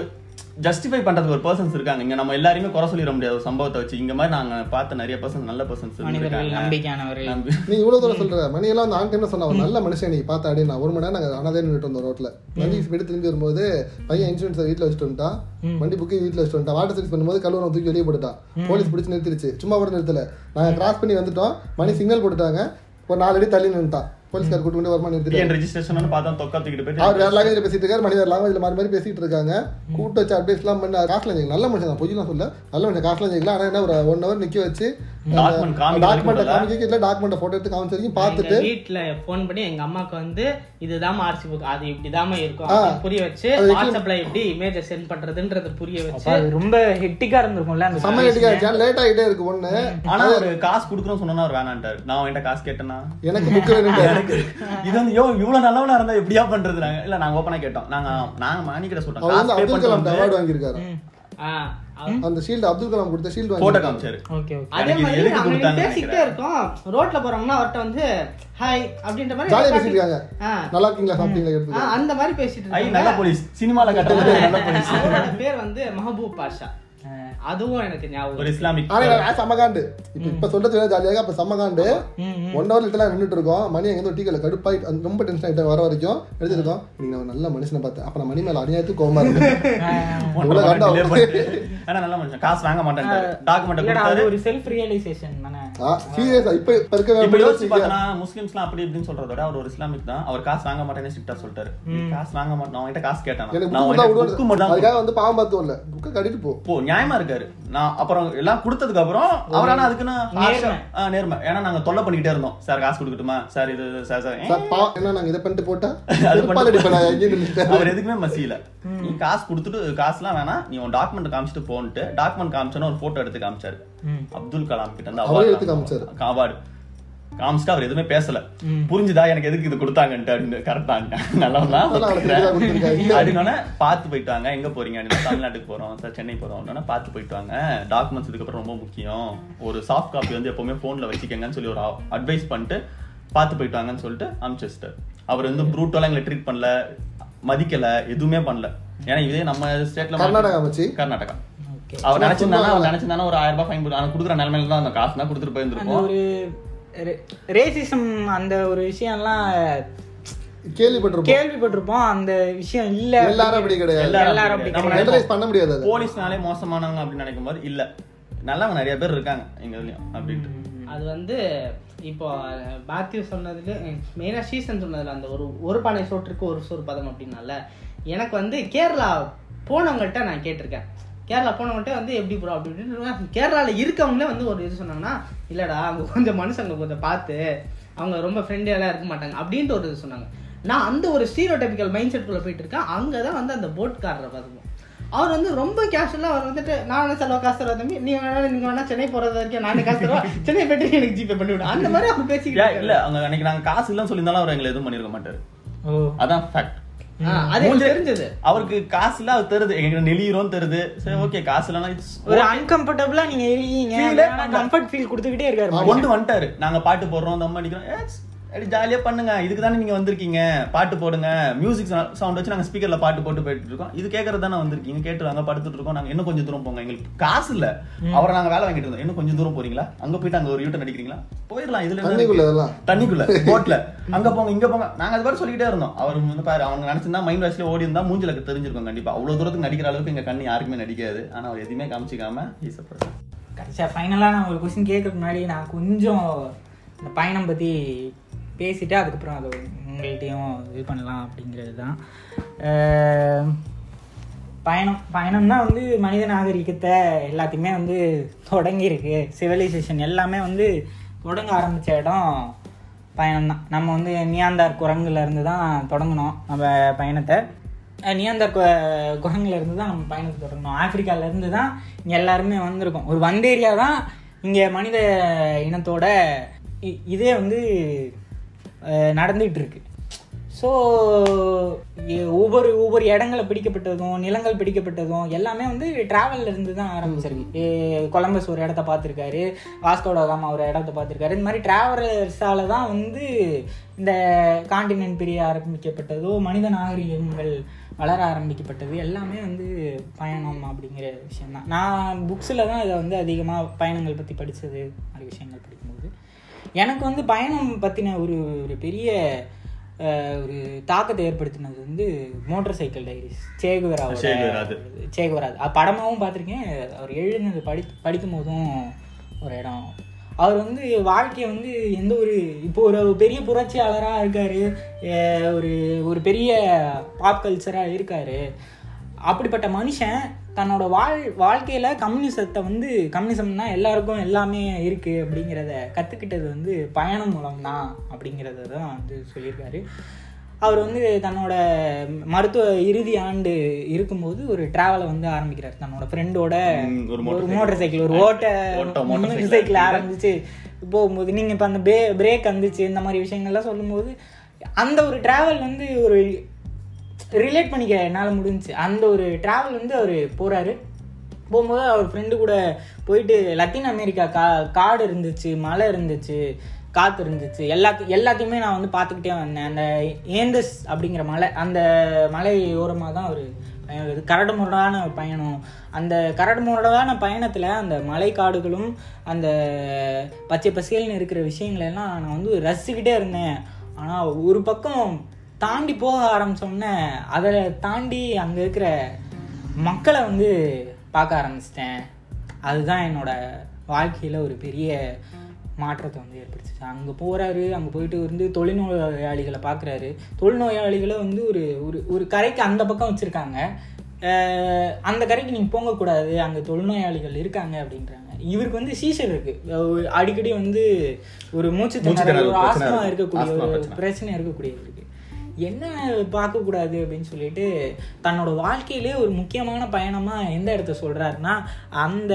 ஜஸ்டிஃபை பண்றதுக்கு ஒரு பர்சன்ஸ் இருக்காங்க. இங்க நம்ம எல்லாரையுமே குறை சொல்லிட முடியாது. ஒரு சம்பவத்தை வச்சு. இங்க மாதிரி நாங்க பார்த்த நிறைய பர்சன்ஸ் நல்ல பர்சன்ஸ் மனிதர்கள் இருக்காங்க நம்பிக்கையானவர்கள். நம்பி. நீ இவ்வளவு தூரம் சொல்ற. மணி எல்லாம் வந்து ஆன் டைம்ல சொன்ன? ஒரு நல்ல மனுஷன் நீ பார்த்த அடி. நான் ஒரு மணி நேரம் நாங்க அனதே நின்றுட்டு வந்தோம் ரோட்ல. வண்டி ஸ்பீடு திரும்பி வரும்போது பையன் இன்சூரன்ஸ் வீட்டுல வச்சுட்டு வந்துட்டான். வண்டி புக்கிங் வீட்டுல வச்சுட்டு வந்துட்டான். வாட்டர் சர்வீஸ் பண்ணும்போது கல்லூரம் தூக்கி வெளியே போட்டுட்டான். போலீஸ் பிடிச்சி நிறுத்திடுச்சு. சும்மா கூட நிறுத்தல. நாங்க கிராஸ் பண்ணி வந்துட்டோம். மணி சிக்னல் போட்டுட்டாங்க. ஒரு நாலு அடி தள்ளி நின்றுட்டான் போலீஸ்கார் கூட்டு கொண்டு வருமா நிறுத்திட்டு ரெஜிஸ்ட்ரேஷன் பார்த்தா தொக்கா தூக்கிட்டு போயிட்டு அவர் வேற லாங்குவேஜ்ல பேசிட்டு இருக்காரு மணி வேற லாங்குவேஜ்ல மாறி மாறி பேசிட்டு இருக்காங்க. கூட்டு வச்சு அட்வைஸ் எல்லாம் பண்ணி காசுல ஜெயிக்கலாம் நல்ல மனுஷன் தான் பொய்யெல்லாம் சொல்ல. நல்ல மனுஷன் காசுல ஜெயிக்கலாம் ஆனா என்ன ஒரு ஒன் ஹவர் நிக்க வச்சு டாக்குமெண்ட் காமிக்க இல்ல டாக்குமெண்ட் போட்டோ எடுத்து காமிச்ச வரைக்கும் பார்த்துட்டு வீட்ல போன் பண்ணி எங்க அம்மாக்கு வந்து இதுதாம்மா ஆர்சி புக் அது இப்படிதாம்மா இருக்கும். புரிய வச்சு வாட்ஸ்அப்ல எப்படி இமேஜ சென்ட் பண்றதுன்றது புரிய வச்சு அது ரொம்ப ஹெக்டிக்கா இருந்திருக்கும்ல அந்த செம்ம கட்டிக்கா லேட் ஆகிட்டே இருக்கு ஒண்ணு. ஆனா ஒரு காசு குடுக்குறோம் சொன்னா அவர் வேணான்ட்டாரு. நான் அவன்கிட்ட காசு கேட்டேன்னா எனக்கு புக் வேணும் எனக்கு. இது வந்து யோ இவ்வளவு நல்லவனா இருந்தா எப்படியா பண்றது நாங்க? இல்ல நாங்க ஓப்பனா கேட்டோம். நாங்க நாங்க மாணி கிட்ட சொல்றோம் காசு பே அப்துல் கலாம் பண்ணிட்டு அவார்டு வாங்கியிருக்காரு அந்த ஷீல்டு அப்துல் கலாம் கொடுத்த ஷீல்டு போட்டோ காமிச்சாரு. Okay okay. அதே மாதிரி நாங்க இருக்கோம். ரோட்ல போறோம்னா அவர்ட்ட வந்து ஹாய் அப்படின்ற மாதிரி ஜாலியா ஆ, நல்லா இருக்கீங்களா சாப்பிட்டீங்களா எடுத்து அந்த மாதிரி பேசிட்டு ஐ இருக்காங்க. நல்ல போலீஸ். சினிமால கட்டுறது நல்ல போலீஸ். அவரோட பேர் வந்து மஹபூப் பாஷா. அதுவும் எனக்கு ஞாபகம் ஒரு இஸ்லாமிக் ஆனா நான் செம்மகாண்டு இப்ப இப்ப சொல்றது ஜாலியாக அப்ப செம்மகாண்டு ம், ஒன் ஹவர் லிட்டலா நின்றுட்டு இருக்கோம். மணி எங்க டீ கல்ல கடுப்பாய் அந்த ரொம்ப டென்ஷன் ஆயிட்டு வர வரைக்கும் எடுத்துருக்கோம் நீங்க ஒரு நல்ல மனுஷனை பார்த்தேன் அப்ப மணி மேல அநியாயத்துக்கு கோவமா இருக்கு இவ்வளவு கண்டா? ஆனா நல்ல மனுஷன். காசு வாங்க மாட்டேன் டாக்குமெண்ட் ஒரு செல்ஃப் ரியலைசேஷன் தானே. சீரியஸா இப்ப இப்ப இருக்க இப்ப யோசிச்சு வேற பார்த்தனா முஸ்லிம்ஸ்லாம் அப்படி இப்படின்னு சொல்றத விட அவர் ஒரு இஸ்லாமிக் தான். அவர் காசு வாங்க மாட்டேன்னு ஸ்ட்ரிக்டா சொல்லிட்டாரு. காசு வாங்க மாட்டேன் அவன்கிட்ட காசு கேட்டானா அதுக்காக வந்து பாவம் பார்த்து இல்ல புக்கை கட்டிட்டு போ. போ நியாயமா இருக்காரு. நான் அப்புறம் எல்லாம் கொடுத்ததுக்கு அப்புறம் அவர் ஆனா அதுக்குன்னு நேர்மை. ஏன்னா நாங்க தொல்லை பண்ணிக்கிட்டே இருந்தோம். சார் காசு கொடுக்கட்டுமா? சார் இது சார் நாங்க இதை பண்ணிட்டு போட்டா. அவர் எதுக்குமே மசியல. நீ காசு கொடுத்துட்டு காசுலாம் வேணாம். நீ உன் டாக்குமெண்ட் காமிச்சிட்டு போன்ட்டு டாக்குமெண்ட் காமிச்சோன்னு ஒரு போட்டோ எடுத்து காமிச்சாரு. அப்துல் கலாம் கிட்ட இருந்து காமிச்சாரு. அவார்டு காமிச்சிட்டு அவர் எதுவுமே பேசல. புரிஞ்சுதா எனக்கு எதுக்கு இது கொடுத்தாங்கன்ட்டு அப்படின்னு கரெக்டா நல்லவனா அதெல்லாம் அவருக்கு தெரியாத கொடுத்திருக்காங்க. அப்படின்னா பார்த்து போயிட்டு வாங்க எங்க போறீங்க? அப்படின்னு தமிழ்நாட்டுக்கு போறோம் சார் சென்னை போறோம் அப்படின்னா பார்த்து போயிட்டு வாங்க டாக்குமெண்ட்ஸ் இதுக்கப்புறம் ரொம்ப முக்கியம். ஒரு சாஃப்ட் காப்பி வந்து எப்பவுமே போன்ல வச்சுக்கங்கன்னு சொல்லி ஒரு அட்வைஸ் பண்ணிட்டு பார்த்து போயிட்டு வாங்கன்னு சொல்லிட்டு அனுப்பிச்சு வச்சிட்டாரு. அவர் வந்து ப்ரூட்டெல்லாம் எங்களை ட்ரீட் பண்ணல மதிக்கல எதுவுமே பண்ணல. ஏன்னா இதே நம்ம ஸ்டேட்ல கர்நாடகா வச்சு? கர்நாடகா. ஓகே அவர் நினைச்சிருந்தானா அவர் நினைச்சிருந்தானா ஒரு ஆயிரம் ரூபாய் ஃபைன் ஆனா கொடுக்குற நிலைமையில தான் அந்த காசு தான் கொடுத்துட்டு அந்த போயிருந்திருப்போம் ஒரு ரேசிசம் அந்த ஒரு விஷயம்லாம் கேள்விப்பட்டிருப்போம். கேள்விப்பட்டிருப்போம். அந்த விஷயம் இல்ல எல்லாரும் அப்படி கிடையாது. எல்லாரும் அப்படி அப்படி நம்ம பண்ண முடியாது அது. போலீஸ்னாலே மோசமானவங்க அப்படின்னு நினைக்கும் போது இல்ல. நல்லவங்க நிறைய பேர் இருக்காங்க எங்க இதுலயும் அப்படின்ட்டு. அது வந்து இப்போ பாத்தியூ சொன்னதுல மெயினாக சீசன் சொன்னதுல அந்த ஒரு ஒரு பானை சோற்றுக்கு ஒரு சோறு பதம் அப்படின்னால எனக்கு வந்து கேரளா போனவங்கள்ட்ட நான் கேட்டிருக்கேன். கேரளா போனவங்கள்ட்ட வந்து எப்படி ப்ரோ அப்படி இப்படின்னு கேரளாவில் இருக்கவங்களே வந்து ஒரு இது சொன்னாங்கன்னா இல்லடா அங்கே கொஞ்சம் மனுஷங்க கொஞ்சம் பார்த்து அவங்க ரொம்ப ஃப்ரெண்டியெல்லாம் இருக்க மாட்டாங்க அப்படின்ட்டு ஒரு இது சொன்னாங்க. நான் அந்த ஒரு ஸ்டீரியோ டைப்பிக்கல் மைண்ட் செட்டுக்குள்ளே போயிட்டு இருக்கேன். அங்கே தான் வந்து அந்த போட்காரரை பார்த்துப்போம் அவர் வந்து ரொம்ப கேஷுவலாக அவர் வந்துட்டு நான் செலவு காசு தருவா தம்பி நீ வேணா நீங்க வேணா சென்னை போறது வரைக்கும் நானே காசு தருவா சென்னை போயிட்டு எனக்கு ஜிபே பண்ணி விடு. அந்த மாதிரி அவர் பேசிக்கிட்டு இல்ல அவங்க அன்னைக்கு நாங்க காசு இல்லைன்னு சொல்லியிருந்தாலும் அவர் எங்களை எதுவும் பண்ணிருக்க மாட்டாரு. ஓ. அதான் ஃபேக்ட் அவருக்கு காசு இல்ல அவர் தருது. எங்க நெளியிரும் தருது. சரி ஓகே காசு இல்லைன்னா it's ஒரு அன்கம்ஃபர்டபுளா நீங்க பண்ணல. கம்ஃபர்ட் ஃபீல் கொடுத்துக்கிட்டே இருக்காரு கொண்டு வந்துட்டாரு. நாங்க பாட்டு போடுறோம் தம் அடிக்கிறோம் அப்படி ஜாலியா பண்ணுங்க. இதுக்கு தானே நீங்க வந்திருக்கீங்க. பாட்டு போடுங்க. மியூசிக் சவுண்ட் வச்சு நாங்க ஸ்பீக்கர்ல பாட்டு போட்டு போயிட்டு இருக்கோம் இது கேட்கறது தானே வந்திருக்கீங்க கேட்டு வாங்க படுத்துட்டு இருக்கோம் நாங்க இன்னும் கொஞ்சம் தூரம் போங்க. எங்களுக்கு காசு இல்ல. அவரை நாங்க வேலை வாங்கிட்டு இருந்தோம். இன்னும் கொஞ்சம் தூரம் போறீங்களா? அங்க போயிட்டு அங்க ஒரு யூட்டன் அடிக்கிறீங்களா? போயிடலாம். இதுல தண்ணிக்குள்ள. தண்ணிக்குள்ள. போட்ல அங்க போங்க இங்க போங்க. நாங்க அது மாதிரி சொல்லிட்டே இருந்தோம். அவர் வந்து பாரு அவங்க நினைச்சிருந்தா மைண்ட் வாஷ்ல ஓடி இருந்தா மூஞ்சில தெரிஞ்சிருக்கும் கண்டிப்பா. அவ்வளவு தூரத்துக்கு நடிக்கிற அளவுக்கு எங்க கண்ணு யாருக்குமே நடிக்காது. ஆனா அவர் எதுவுமே காமிச்சிக்காம person. கடைசியாக ஃபைனலாக நான் ஒரு கொஸ்டின் கேட்கறதுக்கு முன்னாடி நான் கொஞ்சம் இந்த பயணம் பற்றி பேசிட்டு அதுக்கப்புறம் அதை உங்கள்கிட்டையும் இது பண்ணலாம் அப்படிங்கிறது தான். பயணம் பயணம் பயணம்னா வந்து மனித நாகரிகத்தை எல்லாத்தையுமே வந்து தொடங்கியிருக்கு. சிவிலைசேஷன் எல்லாமே வந்து தொடங்க ஆரம்பித்த இடம் பயணம் தான். நம்ம வந்து நியாந்தார் குரங்குலேருந்து தான் தொடங்கினோம் நம்ம பயணத்தை. நியாந்தார் கு- இருந்து தான் நம்ம பயணத்தை தொடங்கணும். ஆப்பிரிக்காலேருந்து தான் இங்கே எல்லாருமே வந்திருக்கோம். ஒரு வந்தேரியா தான் இங்கே மனித இனத்தோட இ- இதே வந்து இருக்கு ஸோ ஒவ்வொரு ஒவ்வொரு இடங்களை பிடிக்கப்பட்டதும் நிலங்கள் பிடிக்கப்பட்டதும் எல்லாமே வந்து டிராவல்ல இருந்து தான் ஆரம்பிச்சிருக்கு. கொலம்பஸ் ஒரு இடத்த பார்த்துருக்காரு. வாஸ்கோட காமா ஒரு இடத்த பார்த்துருக்காரு. இந்த மாதிரி டிராவலர்ஸால தான் வந்து இந்த காண்டினென்ட் பிரிய ஆரம்பிக்கப்பட்டதோ மனித நாகரிகங்கள் வளர ஆரம்பிக்கப்பட்டது எல்லாமே வந்து பயணம் அப்படிங்கிற விஷயம்தான். நான் புக்ஸில் தான் இதை வந்து அதிகமாக பயணங்கள் பற்றி படித்தது மாதிரி விஷயங்கள் படிக்கும்போது எனக்கு வந்து பயணம் பற்றின ஒரு ஒரு பெரிய ஒரு தாக்கத்தை ஏற்படுத்தினது வந்து மோட்டார் சைக்கிள் டைரிஸ். சேகுவராவோட அது படமாகவும் பார்த்துருக்கேன். அவர் எழுதினது படி படிக்கும் போதும் ஒரு இடம். அவர் வந்து வாழ்க்கையை வந்து எந்த ஒரு இப்போ ஒரு பெரிய புரட்சியாளராக இருக்காரு. ஒரு ஒரு பெரிய பாப் கல்ச்சராக இருக்காரு. அப்படிப்பட்ட மனுஷன் தன்னோட வாழ் வாழ்க்கையில் கம்யூனிசத்தை வந்து கம்யூனிசம்னா எல்லாருக்கும் எல்லாமே இருக்குது அப்படிங்கிறத கற்றுக்கிட்டது வந்து பயணம் மூலம்தான் அப்படிங்கிறத தான் வந்து சொல்லியிருக்காரு. அவர் வந்து தன்னோட மருத்துவ இறுதி ஆண்டு இருக்கும்போது ஒரு டிராவலை வந்து ஆரம்பிக்கிறார். தன்னோட ஃப்ரெண்டோட ஒரு மோட்டார் சைக்கிள் ஒரு ஓட்ட மோட்டார் சைக்கிள் ஆரம்பிச்சு போகும்போது நீங்கள் இப்போ அந்த பே பிரேக் வந்துச்சு இந்த மாதிரி விஷயங்கள்லாம் சொல்லும்போது அந்த ஒரு டிராவல் வந்து ஒரு ரிலேட் பண்ணிக்க என்னால் முடிஞ்சுச்சு. அந்த ஒரு ட்ராவல் வந்து அவர் போகிறாரு போகும்போது அவர் ஃப்ரெண்டு கூட போயிட்டு லத்தீன் அமெரிக்கா கா காடு இருந்துச்சு மலை இருந்துச்சு காற்று இருந்துச்சு. எல்லாத்து எல்லாத்தையுமே நான் வந்து பார்த்துக்கிட்டே வந்தேன். அந்த ஏந்தஸ் அப்படிங்கிற மலை அந்த மலை ஓரமாக தான் அவர் பயணம் கரடு முரடான பயணம். அந்த கரடு முரடான பயணத்தில் அந்த மலை காடுகளும் அந்த பச்சை பசேல்னு இருக்கிற விஷயங்களெல்லாம் நான் வந்து ரசிச்சுக்கிட்டே இருந்தேன். ஆனால் ஒரு பக்கம் தாண்டி போக ஆரம்பிச்சோன்னே அதை தாண்டி அங்கே இருக்கிற மக்களை வந்து பார்க்க ஆரம்பிச்சிட்டேன். அதுதான் என்னோட வாழ்க்கையில் ஒரு பெரிய மாற்றத்தை வந்து ஏற்படுத்துச்சு. அங்கே போகிறாரு அங்கே போயிட்டு வந்து தொழில்நோயாளிகளை பார்க்குறாரு. தொழில்நோயாளிகளை வந்து ஒரு ஒரு ஒரு கரைக்கு அந்த பக்கம் வச்சுருக்காங்க. அந்த கரைக்கு நீங்கள் போகக்கூடாது அங்கே தொழில்நோயாளிகள் இருக்காங்க அப்படின்றாங்க. இவருக்கு வந்து சீசர் இருக்கு. அஹ் அடிக்கடி வந்து ஒரு மூச்சு திணறல் ஆஸ்மா இருக்கு. இருக்கக்கூடிய ஒரு. பிரச்சனை இருக்கக்கூடியவருக்கு. என்ன பார்க்கக்கூடாது அப்படின்னு சொல்லிட்டு தன்னோட வாழ்க்கையிலே ஒரு முக்கியமான பயணமாக எந்த இடத்த சொல்கிறாருன்னா அந்த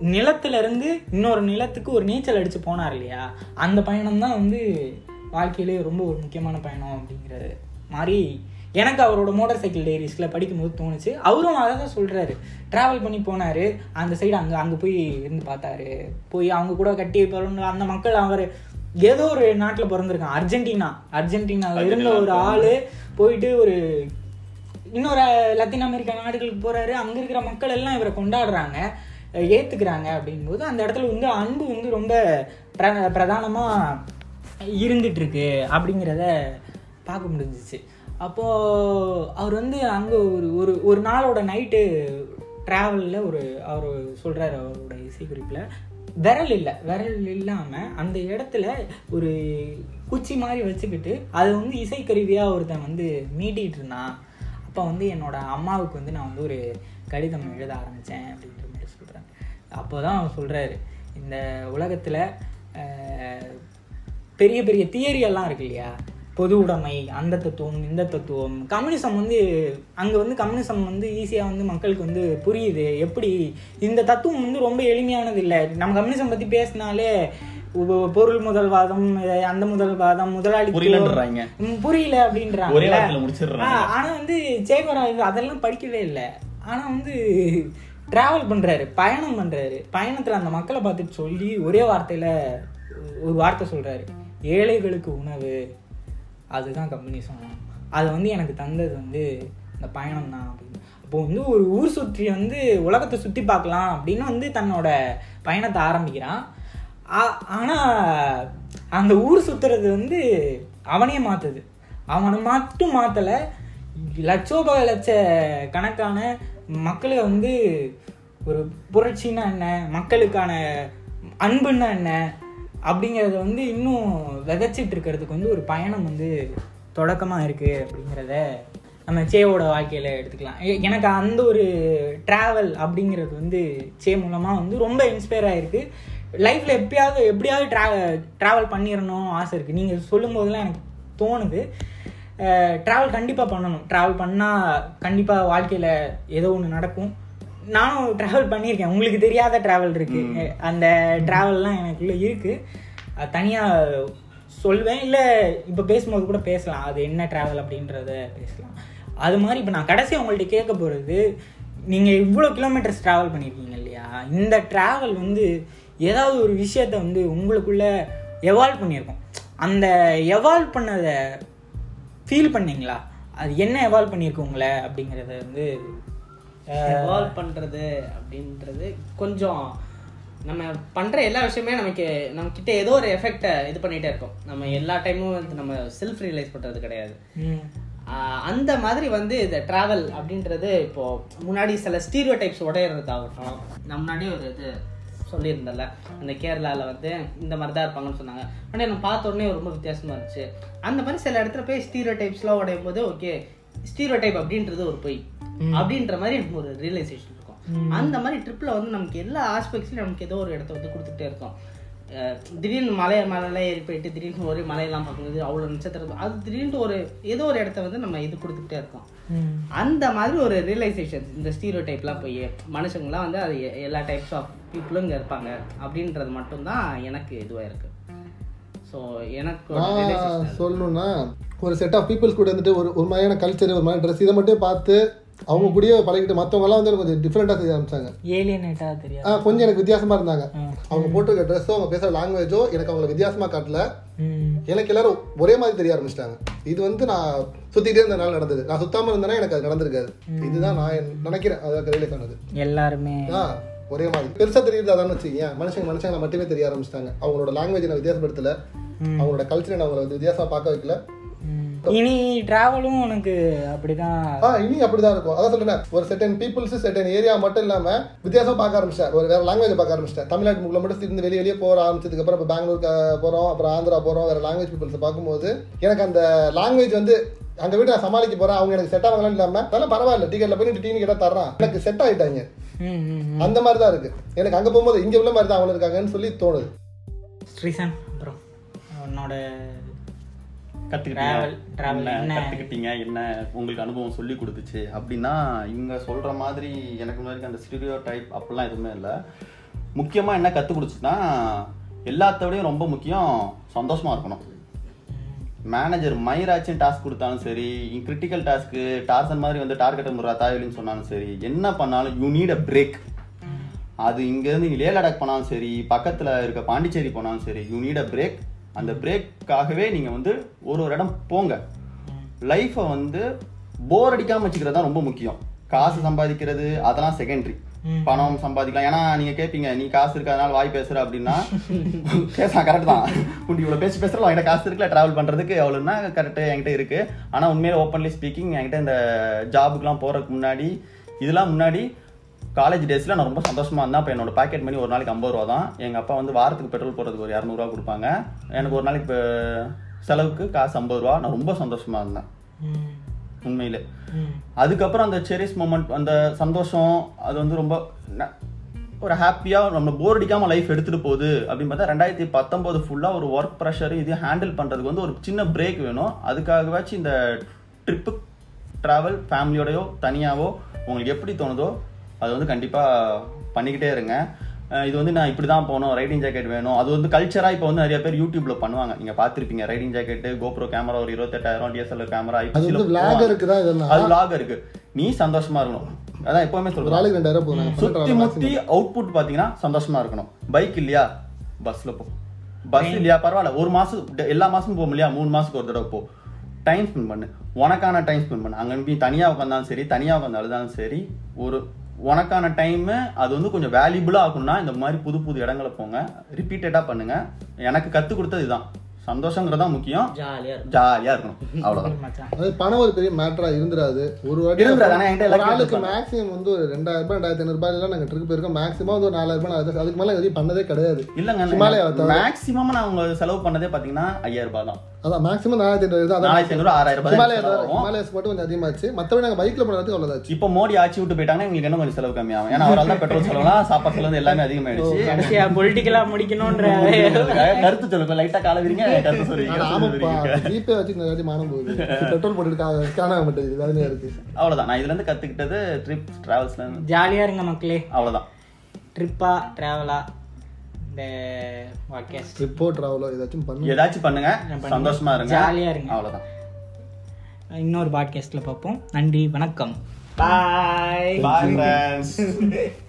நிலத்திலேருந்து இன்னொரு நிலத்துக்கு ஒரு நீச்சல் அடித்து போனார் இல்லையா? அந்த பயணம் தான் வந்து வாழ்க்கையிலே ரொம்ப ஒரு முக்கியமான பயணம் அப்படிங்கிறது மாதிரி எனக்கு அவரோட மோட்டார் சைக்கிள் டைரிஸில் படிக்கும்போது தோணுச்சு. அவரும் அதை தான் சொல்கிறாரு ட்ராவல் பண்ணி போனார். அந்த சைடு அங்கே அங்கே போய் இருந்து பார்த்தாரு. போய் அவங்க கூட கட்டி பிறந்து அந்த மக்கள் அவர் ஏதோ ஒரு நாட்டில் பிறந்திருக்கான். அர்ஜென்டினா. அர்ஜென்டினாவில் இருந்த ஒரு ஆள் போயிட்டு ஒரு இன்னொரு லத்தீன் அமெரிக்கா நாடுகளுக்கு போறாரு. அங்க இருக்கிற மக்கள் எல்லாம் இவரை கொண்டாடுறாங்க. அஹ் ஏத்துக்கிறாங்க அப்படிங்கும்போது அந்த இடத்துல வந்து அன்பு வந்து ரொம்ப பிர பிரதானமா இருந்துட்டு இருக்கு அப்படிங்கிறத பார்க்க முடிஞ்சிச்சு. அப்போ அவர் வந்து அங்க ஒரு ஒரு ஒரு நாளோட நைட்டு டிராவலில் ஒரு அவர் சொல்றாரு அவரோட இசைக்குறிப்பில் விரல் இல்லை. விரல் இல்லாமல் அந்த இடத்துல ஒரு குச்சி மாதிரி வச்சுக்கிட்டு அது வந்து இசைக்கருவியாக ஒருத்தன் வந்து மீட்டிகிட்டு இருந்தான் அப்போ வந்து என்னோடய அம்மாவுக்கு வந்து நான் வந்து ஒரு கடிதம் எழுத ஆரம்பித்தேன் அப்படின்ற மாதிரி சொல்கிறேன் அப்போ தான் அவர் சொல்கிறாரு இந்த உலகத்தில் பெரிய பெரிய தியரியெல்லாம் இருக்கு இல்லையா? பொது உடைமை அந்த தத்துவம் இந்த தத்துவம். கம்யூனிசம் வந்து அங்கே வந்து கம்யூனிசம் வந்து ஈஸியாக வந்து மக்களுக்கு வந்து புரியுது. எப்படி? இந்த தத்துவம் வந்து ரொம்ப எளிமையானது இல்லை. நம்ம கம்யூனிசம் பற்றி பேசினாலே பொருள் முதல்வாதம் அந்த முதல்வாதம் முதலாளி. புரியல அப்படின்றாங்க. ஆனா வந்து சேகரா அதெல்லாம் படிக்கவே இல்லை. ஆனா வந்து டிராவல் பண்றாரு பயணம் பண்றாரு. பயணத்துல அந்த மக்களை பார்த்துட்டு சொல்லி ஒரே வார்த்தையில ஒரு வார்த்தை சொல்றாரு. ஏழைகளுக்கு உணவு. அதுதான் கம்யூனிசம் அது வந்து எனக்கு தந்தது வந்து இந்த பயணம் தான் அப்படின்னு. அப்போ வந்து ஒரு ஊர் சுற்றி வந்து உலகத்தை சுற்றி பார்க்கலாம் அப்படின்னு வந்து தன்னோட பயணத்தை ஆரம்பிக்கிறான். ஆனால் அந்த ஊர் சுற்றுறது வந்து அவனே மாற்றுது அவனை மட்டும் மாற்றலை லட்சோப லட்ச கணக்கான மக்களை வந்து ஒரு புரட்சின்னா என்ன? மக்களுக்கான அன்புன்னா என்ன? அப்படிங்கிறத வந்து இன்னும் விதைச்சிட்டு இருக்கிறதுக்கு வந்து ஒரு பயணம் வந்து தொடக்கமாக இருக்குது அப்படிங்கிறத நம்ம சேவோட வாழ்க்கையில் எடுத்துக்கலாம். எ- எனக்கு அந்த ஒரு ட்ராவல் அப்படிங்கிறது வந்து சே மூலமாக வந்து ரொம்ப இன்ஸ்பயர் ஆகிருக்கு லைஃப்பில் எப்பயாவது எப்படியாவது ட்ரா ட்ராவல் பண்ணிடணும் ஆசை இருக்குது நீங்கள் சொல்லும் போதெல்லாம் எனக்கு தோணுது. ட்ராவல் கண்டிப்பாக பண்ணணும். ட்ராவல் பண்ணால் கண்டிப்பாக வாழ்க்கையில் ஏதோ ஒன்று நடக்கும். நானும் ட்ராவல் பண்ணியிருக்கேன். உங்களுக்கு தெரியாத ட்ராவல் இருக்குது அந்த ட்ராவல்லாம் எனக்குள்ளே இருக்குது அது தனியாக சொல்வேன். இல்லை இப்போ பேசும்போது கூட பேசலாம். அது என்ன ட்ராவல் அப்படின்றத பேசலாம். அது மாதிரி இப்போ நான் கடைசி உங்கள்ட்ட கேட்க போகிறது நீங்கள் இவ்வளோ கிலோமீட்டர்ஸ் ட்ராவல் பண்ணியிருக்கீங்க இல்லையா? இந்த ட்ராவல் வந்து ஏதாவது ஒரு விஷயத்த வந்து உங்களுக்குள்ளே எவால்வ் பண்ணியிருக்கோம். அந்த எவால்வ் பண்ணதை ஃபீல் பண்ணீங்களா? அது என்ன எவால்வ் பண்ணியிருக்கு உங்களை அப்படிங்கிறத வந்து எவால்வ் பண்றது அப்படின்றது கொஞ்சம் நம்ம பண்ற எல்லா விஷயமே நமக்கு நம்ம கிட்ட ஏதோ ஒரு எஃபெக்டை இது பண்ணிட்டே இருக்கோம். நம்ம எல்லா டைமும் வந்து நம்ம செல்ஃப் ரியலைஸ் பண்றது கிடையாது. அந்த மாதிரி வந்து இந்த டிராவல் அப்படின்றது இப்போ முன்னாடி சில ஸ்டீரியோ டைப்ஸ் உடையிறதாகட்டும் நம்ம முன்னாடி ஒரு இது சொல்லியிருந்தல அந்த கேரளால வந்து இந்த மாதிரி தான் இருப்பாங்கன்னு சொன்னாங்க. ஆனால் எனக்கு பார்த்த உடனே ரொம்ப வித்தியாசமா இருந்துச்சு. அந்த மாதிரி சில இடத்துல போய் ஸ்டீரியோ டைப்ஸ்லாம் உடையும் போது ஓகே ஸ்டீரியோ டைப் அப்படின்றது ஒரு பொய். அப்படின்ற மாதிரி எனக்கு ஒரு ரியலைசேஷன் இருக்கும். அந்த மாதிரி ட்ரிப்பில் வந்து நமக்கு எல்லா ஆஸ்பெக்ட்ஸ்லையும் நமக்கு ஏதோ ஒரு இடத்த வந்து கொடுத்துட்டே இருக்கோம். திடீர்னு மலை மலையெல்லாம் ஏறி போயிட்டு திடீர்னு ஒரு மலையெல்லாம் பார்க்கும்போது அவ்வளோ நட்சத்திரம் அது திடீர்னு ஒரு ஏதோ ஒரு இடத்த வந்து நம்ம இது கொடுத்துக்கிட்டே இருக்கோம். அந்த மாதிரி ஒரு ரியலைசேஷன் இந்த ஸ்டீரியோ டைப்லாம் போய் மனுஷங்களாம் வந்து அது எல்லா டைப்ஸ் ஆஃப் பீப்புளும் இங்கே இருப்பாங்க. அப்படின்றது மட்டும்தான் எனக்கு இதுவாக இருக்கு. ஸோ எனக்கு. சொல்லணும்னா ஒரு செட் ஆஃப் பீப்புள்ஸ் கூட வந்துட்டு ஒரு ஒரு மாதிரியான கல்ச்சர் ஒரு மாதிரி ட்ரெஸ் இதை மட்டும் பார்த்து அவங்க கூடயே பழகிட்டு மற்றவங்கலாம் வந்து கொஞ்சம் டிஃப்ரெண்ட்டாக செய்ய ஆரம்பிச்சாங்க. ஆ, கொஞ்சம் எனக்கு வித்தியாசமா இருந்தாங்க. அவங்க போட்டிருக்க ட்ரெஸ்ஸோ அவங்க பேசுகிற லாங்குவேஜோ எனக்கு அவங்கள வித்தியாசமா காட்டல. எனக்கு எல்லாரும் ஒரே மாதிரி தெரிய ஆரம்பிச்சிட்டாங்க. இது வந்து நான் சுத்திட்டே இருந்தனால நடந்தது. நான் சுத்தாம இருந்தேன்னா எனக்கு அது நடந்திருக்காது. இதுதான் நான் நினைக்கிறேன். அதுக்கு ரிலேட் ஆனது. எல்லாருமே. ஆ ஒரே மாதிரி. பெருசா தெரியுது அதான் வச்சுக்கேன் மனுஷங்க மனுஷங்களை மட்டுமே தெரிய ஆரம்பிச்சிட்டாங்க. அவங்களோட லாங்குவேஜ் நான் வித்தியாசப்படுத்தல. அவங்களோட கல்ச்சரை நான் அவங்களை வந்து வித்தியாசமா பார்க்க வைக்கல. இனி டிராவலும் உனக்கு அப்படிதான். ஆ இனி அப்படிதான் இருக்கும். அதான் சொல்றேன் ஒரு செட்டன் பீப்புள்ஸ் செட்டன் ஏரியா மட்டும் இல்லாம வித்தியாசமா பார்க்க ஆரம்பிச்சிட்டேன் ஒரு வேற லாங்குவேஜ் பார்க்க ஆரம்பிச்சிட்டேன் தமிழ்நாட்டு முக்கில் மட்டும் இருந்து வெளியே வெளியே போற ஆரம்பிச்சதுக்கு அப்புறம் இப்போ பெங்களூர் போறோம் அப்புறம் ஆந்திரா போறோம் வேற லாங்குவேஜ் பீப்புள்ஸ் பார்க்கும்போது எனக்கு அந்த லாங்குவேஜ் வந்து அங்க வீட்டு நான் சமாளிக்க போறேன். அவங்க எனக்கு செட் ஆகலாம் இல்லாம அதெல்லாம் பரவாயில்ல. டிக்கெட்ல போய் டீனி கேட்டா தர்றான். எனக்கு செட் ஆயிட்டாங்க. அந்த மாதிரி தான் இருக்கு. எனக்கு அங்க போகும்போது இங்க உள்ள மாதிரி தான் அவங்க இருக்காங்கன்னு சொல்லி தோணுது. ஸ்ரீசன் அப்புறம் உன்னோட travel என்ன? உங்களுக்கு அனுபவம் சொல்லி கொடுத்துச்சு. அப்படின்னா இவங்க சொல்ற மாதிரி எனக்கு முன்னாடி அந்த ஸ்டீரியோ டைப் அப்படிலாம் எதுவுமே இல்லை. முக்கியமா என்ன கத்து கொடுத்துச்சுன்னா எல்லாத்த விடையும் ரொம்ப முக்கியம் சந்தோஷமா இருக்கணும். மேனேஜர் மயிராச்சும் டாஸ்க் கொடுத்தாலும் சரி கிரிட்டிக்கல் டாஸ்க்கு டார்சன் மாதிரி வந்து டார்கெட் முறா தாயலின்னு சொன்னாலும் சரி என்ன பண்ணாலும் யூ நீட் அ பிரேக் அது இங்கேருந்து நீ லே லடாக் போனாலும் சரி பக்கத்தில் இருக்க பாண்டிச்சேரி போனாலும் சரி யூ நீட் அ பிரேக் அந்த பிரேக்காகவே நீங்கள் வந்து ஒரு ஒரு இடம் போங்க. லைஃப்பை வந்து போர் அடிக்காமல் வச்சுக்கிறது தான் ரொம்ப முக்கியம். காசு சம்பாதிக்கிறது அதெல்லாம் செகண்டரி பணம் சம்பாதிக்கலாம். ஏன்னா நீங்க கேட்பீங்க நீ காசு இருக்கிறதுனால வாய் பேசுற அப்படின்னா பேசலாம் கரெக்ட் தான். குண்டி இவ்வளவு பேசி பேசுறோம் என்கிட்ட காசு இருக்குல்ல டிராவல் பண்றதுக்கு எவ்வளோன்னா கரெக்ட் என்கிட்ட இருக்கு. ஆனா உண்மையில ஓப்பன்லி ஸ்பீக்கிங் என்கிட்ட இந்த ஜாபுக்குலாம் போறதுக்கு முன்னாடி இதெல்லாம் முன்னாடி காலேஜ் டேஸ்ல நான் ரொம்ப சந்தோஷமா இருந்தேன். அப்போ என்னோட பாக்கெட் மணி ஒரு நாளைக்கு ஐம்பது ரூபா தான். எங்க அப்பா வந்து வாரத்துக்கு பெட்ரோல் போடுறதுக்கு ஒரு இரநூறுவா கொடுப்பாங்க. எனக்கு ஒரு நாளைக்கு செலவுக்கு காசு ஐம்பது ரூபா. நான் ரொம்ப சந்தோஷமா இருந்தேன். உண்மையிலே. அதுக்கப்புறம் அந்த செரிஸ் மூமெண்ட் அந்த சந்தோஷம் அது வந்து ரொம்ப ஒரு ஹாப்பியாக நம்ம போர் அடிக்காம லைஃப் எடுத்துட்டு போகுது. அப்படின்னு பார்த்தா ரெண்டாயிரத்தி பத்தொம்போது ஃபுல்லாக ஒரு ஒர்க் ப்ரெஷர் இதையும் ஹேண்டில் பண்ணுறதுக்கு வந்து ஒரு சின்ன பிரேக் வேணும். அதுக்காகவாச்சும் இந்த ட்ரிப்பு ட்ராவல் ஃபேமிலியோடயோ தனியாவோ உங்களுக்கு எப்படி தோணுதோ அது வந்து கண்டிப்பாக பண்ணிக்கிட்டே இருங்க. இது வந்து நான் இப்படி தான் போகணும் ரைடிங் ஜாக்கெட் வேணும். அது வந்து கல்ச்சராக இப்போ வந்து நிறைய பேர் யூடியூப்ல பண்ணுவாங்க. நீங்கள் பார்த்துருப்பீங்க ரைடிங் ஜாக்கெட்டு கோப்ரோ கேமரா ஒரு இருபத்தெட்டாயிரம் டிஎஸ்எல்ஆர் கேமரா அது வந்து விளாகருக்கு தான் இதெல்லாம்? அது லாக் இருக்கு. நீ சந்தோஷமா இருக்கணும். அதான் எப்பவுமே போதும் சுத்தி முத்தி அவுட்புட் பாத்தீங்கன்னா சந்தோஷமா இருக்கணும். பைக் இல்லையா? பஸ்ல போ. பஸ் இல்லையா? பரவாயில்ல. ஒரு மாசம் ட- எல்லா மாசமும் போக முடியா மூணு மாசத்துக்கு ஒரு தடவை போ. டைம் ஸ்பெண்ட் பண்ணு. உனக்கான டைம் ஸ்பெண்ட் பண்ணு. அங்க நீ தனியா உட்காந்தாலும் சரி தனியா உட்காந்து அழுதாலும் சரி ஒரு உனக்கான டைமு அது வந்து கொஞ்சம் வேல்யூபிளாக ஆகும்னா இந்த மாதிரி புது புது இடங்களை போங்க. ரிப்பீட்டடாக பண்ணுங்கள் எனக்கு கற்றுக் கொடுத்தது இதுதான். சந்தோஷங்கிறது தான் முக்கியம். ஜாலியா ஜாலியா இருக்கணும். அவ்வளவுதான். அது பணம் ஒரு பெரிய மேட்டரா இருந்துராது. ஒரு வாட்டி இருந்துராது, ஆனா என்கிட்ட ஆளுக்கு. மேக்ஸிமம் வந்து ஒரு ரெண்டாயிரம் ரூபாய் ரெண்டாயிரத்தி ஐநூறு ரூபாய் நாங்க ட்ரிப் போயிருக்கோம். மேக்ஸிமம் வந்து ஒரு நாலாயிரம் ரூபாய் அதுக்கு மேல எதையும் பண்ணதே கிடையாது. இல்லங்க ஹிமாலயாவை தவிர. மேக்ஸிமம் நான் உங்க செலவு பண்ணதே பாத்தீங்கன்னா ஐயாயிரம் ரூபாய் தான். அதான் மேக்ஸிமம் நாலாயிரத்தி ஐநூறு தான் நாலாயிரத்தி ஐநூறு ஆறாயிரம் ரூபாய் ஹிமாலயா. ஹிமாலயஸ் மட்டும் கொஞ்சம் அதிகமாச்சு. மத்தபடி நாங்க பைக்ல போனதுக்கு அவ்வளவுதாச்சு. இப்போ மோடி ஆட்சி விட்டு போயிட்டாங்கன்னா எங்களுக்கு இன்னும் கொஞ்சம் செலவு கம்மியாகும். ஏன்னா அவரால் தான் பெட்ரோல் செலவுலாம் சாப்பாடு செலவு எல்லாமே அதிகமாயிடுச்சு. பொலிட்டிக்கலா முடிக்கணும்ன்ற கருத்து சொல்லுங்க. லைட்டா கால ஜிபே வச்சு மானம் போகுது. பெட்ரோல் போட்டுட்டு காணாம இருக்கு. அவ்வளவுதான். நான் இதுல இருந்து கத்துக்கிட்டது ட்ரிப் டிராவல்ஸ்ல இருந்து. ஜாலியா இருங்க மக்களே. அவ்வளவுதான். ட்ரிப்பா டிராவலா இந்த வாக்கேஸ் ட்ரிப்போ டிராவலோ ஏதாச்சும் பண்ணு ஏதாச்சும் பண்ணுங்க. பண்ணுங்க. சந்தோஷமா இருங்க. ஜாலியா இருங்க. அவ்வளவுதான். இன்னொரு பாட்காஸ்ட்ல பார்ப்போம். நன்றி வணக்கம். பாய் பாய் ஃப்ரெண்ட்ஸ்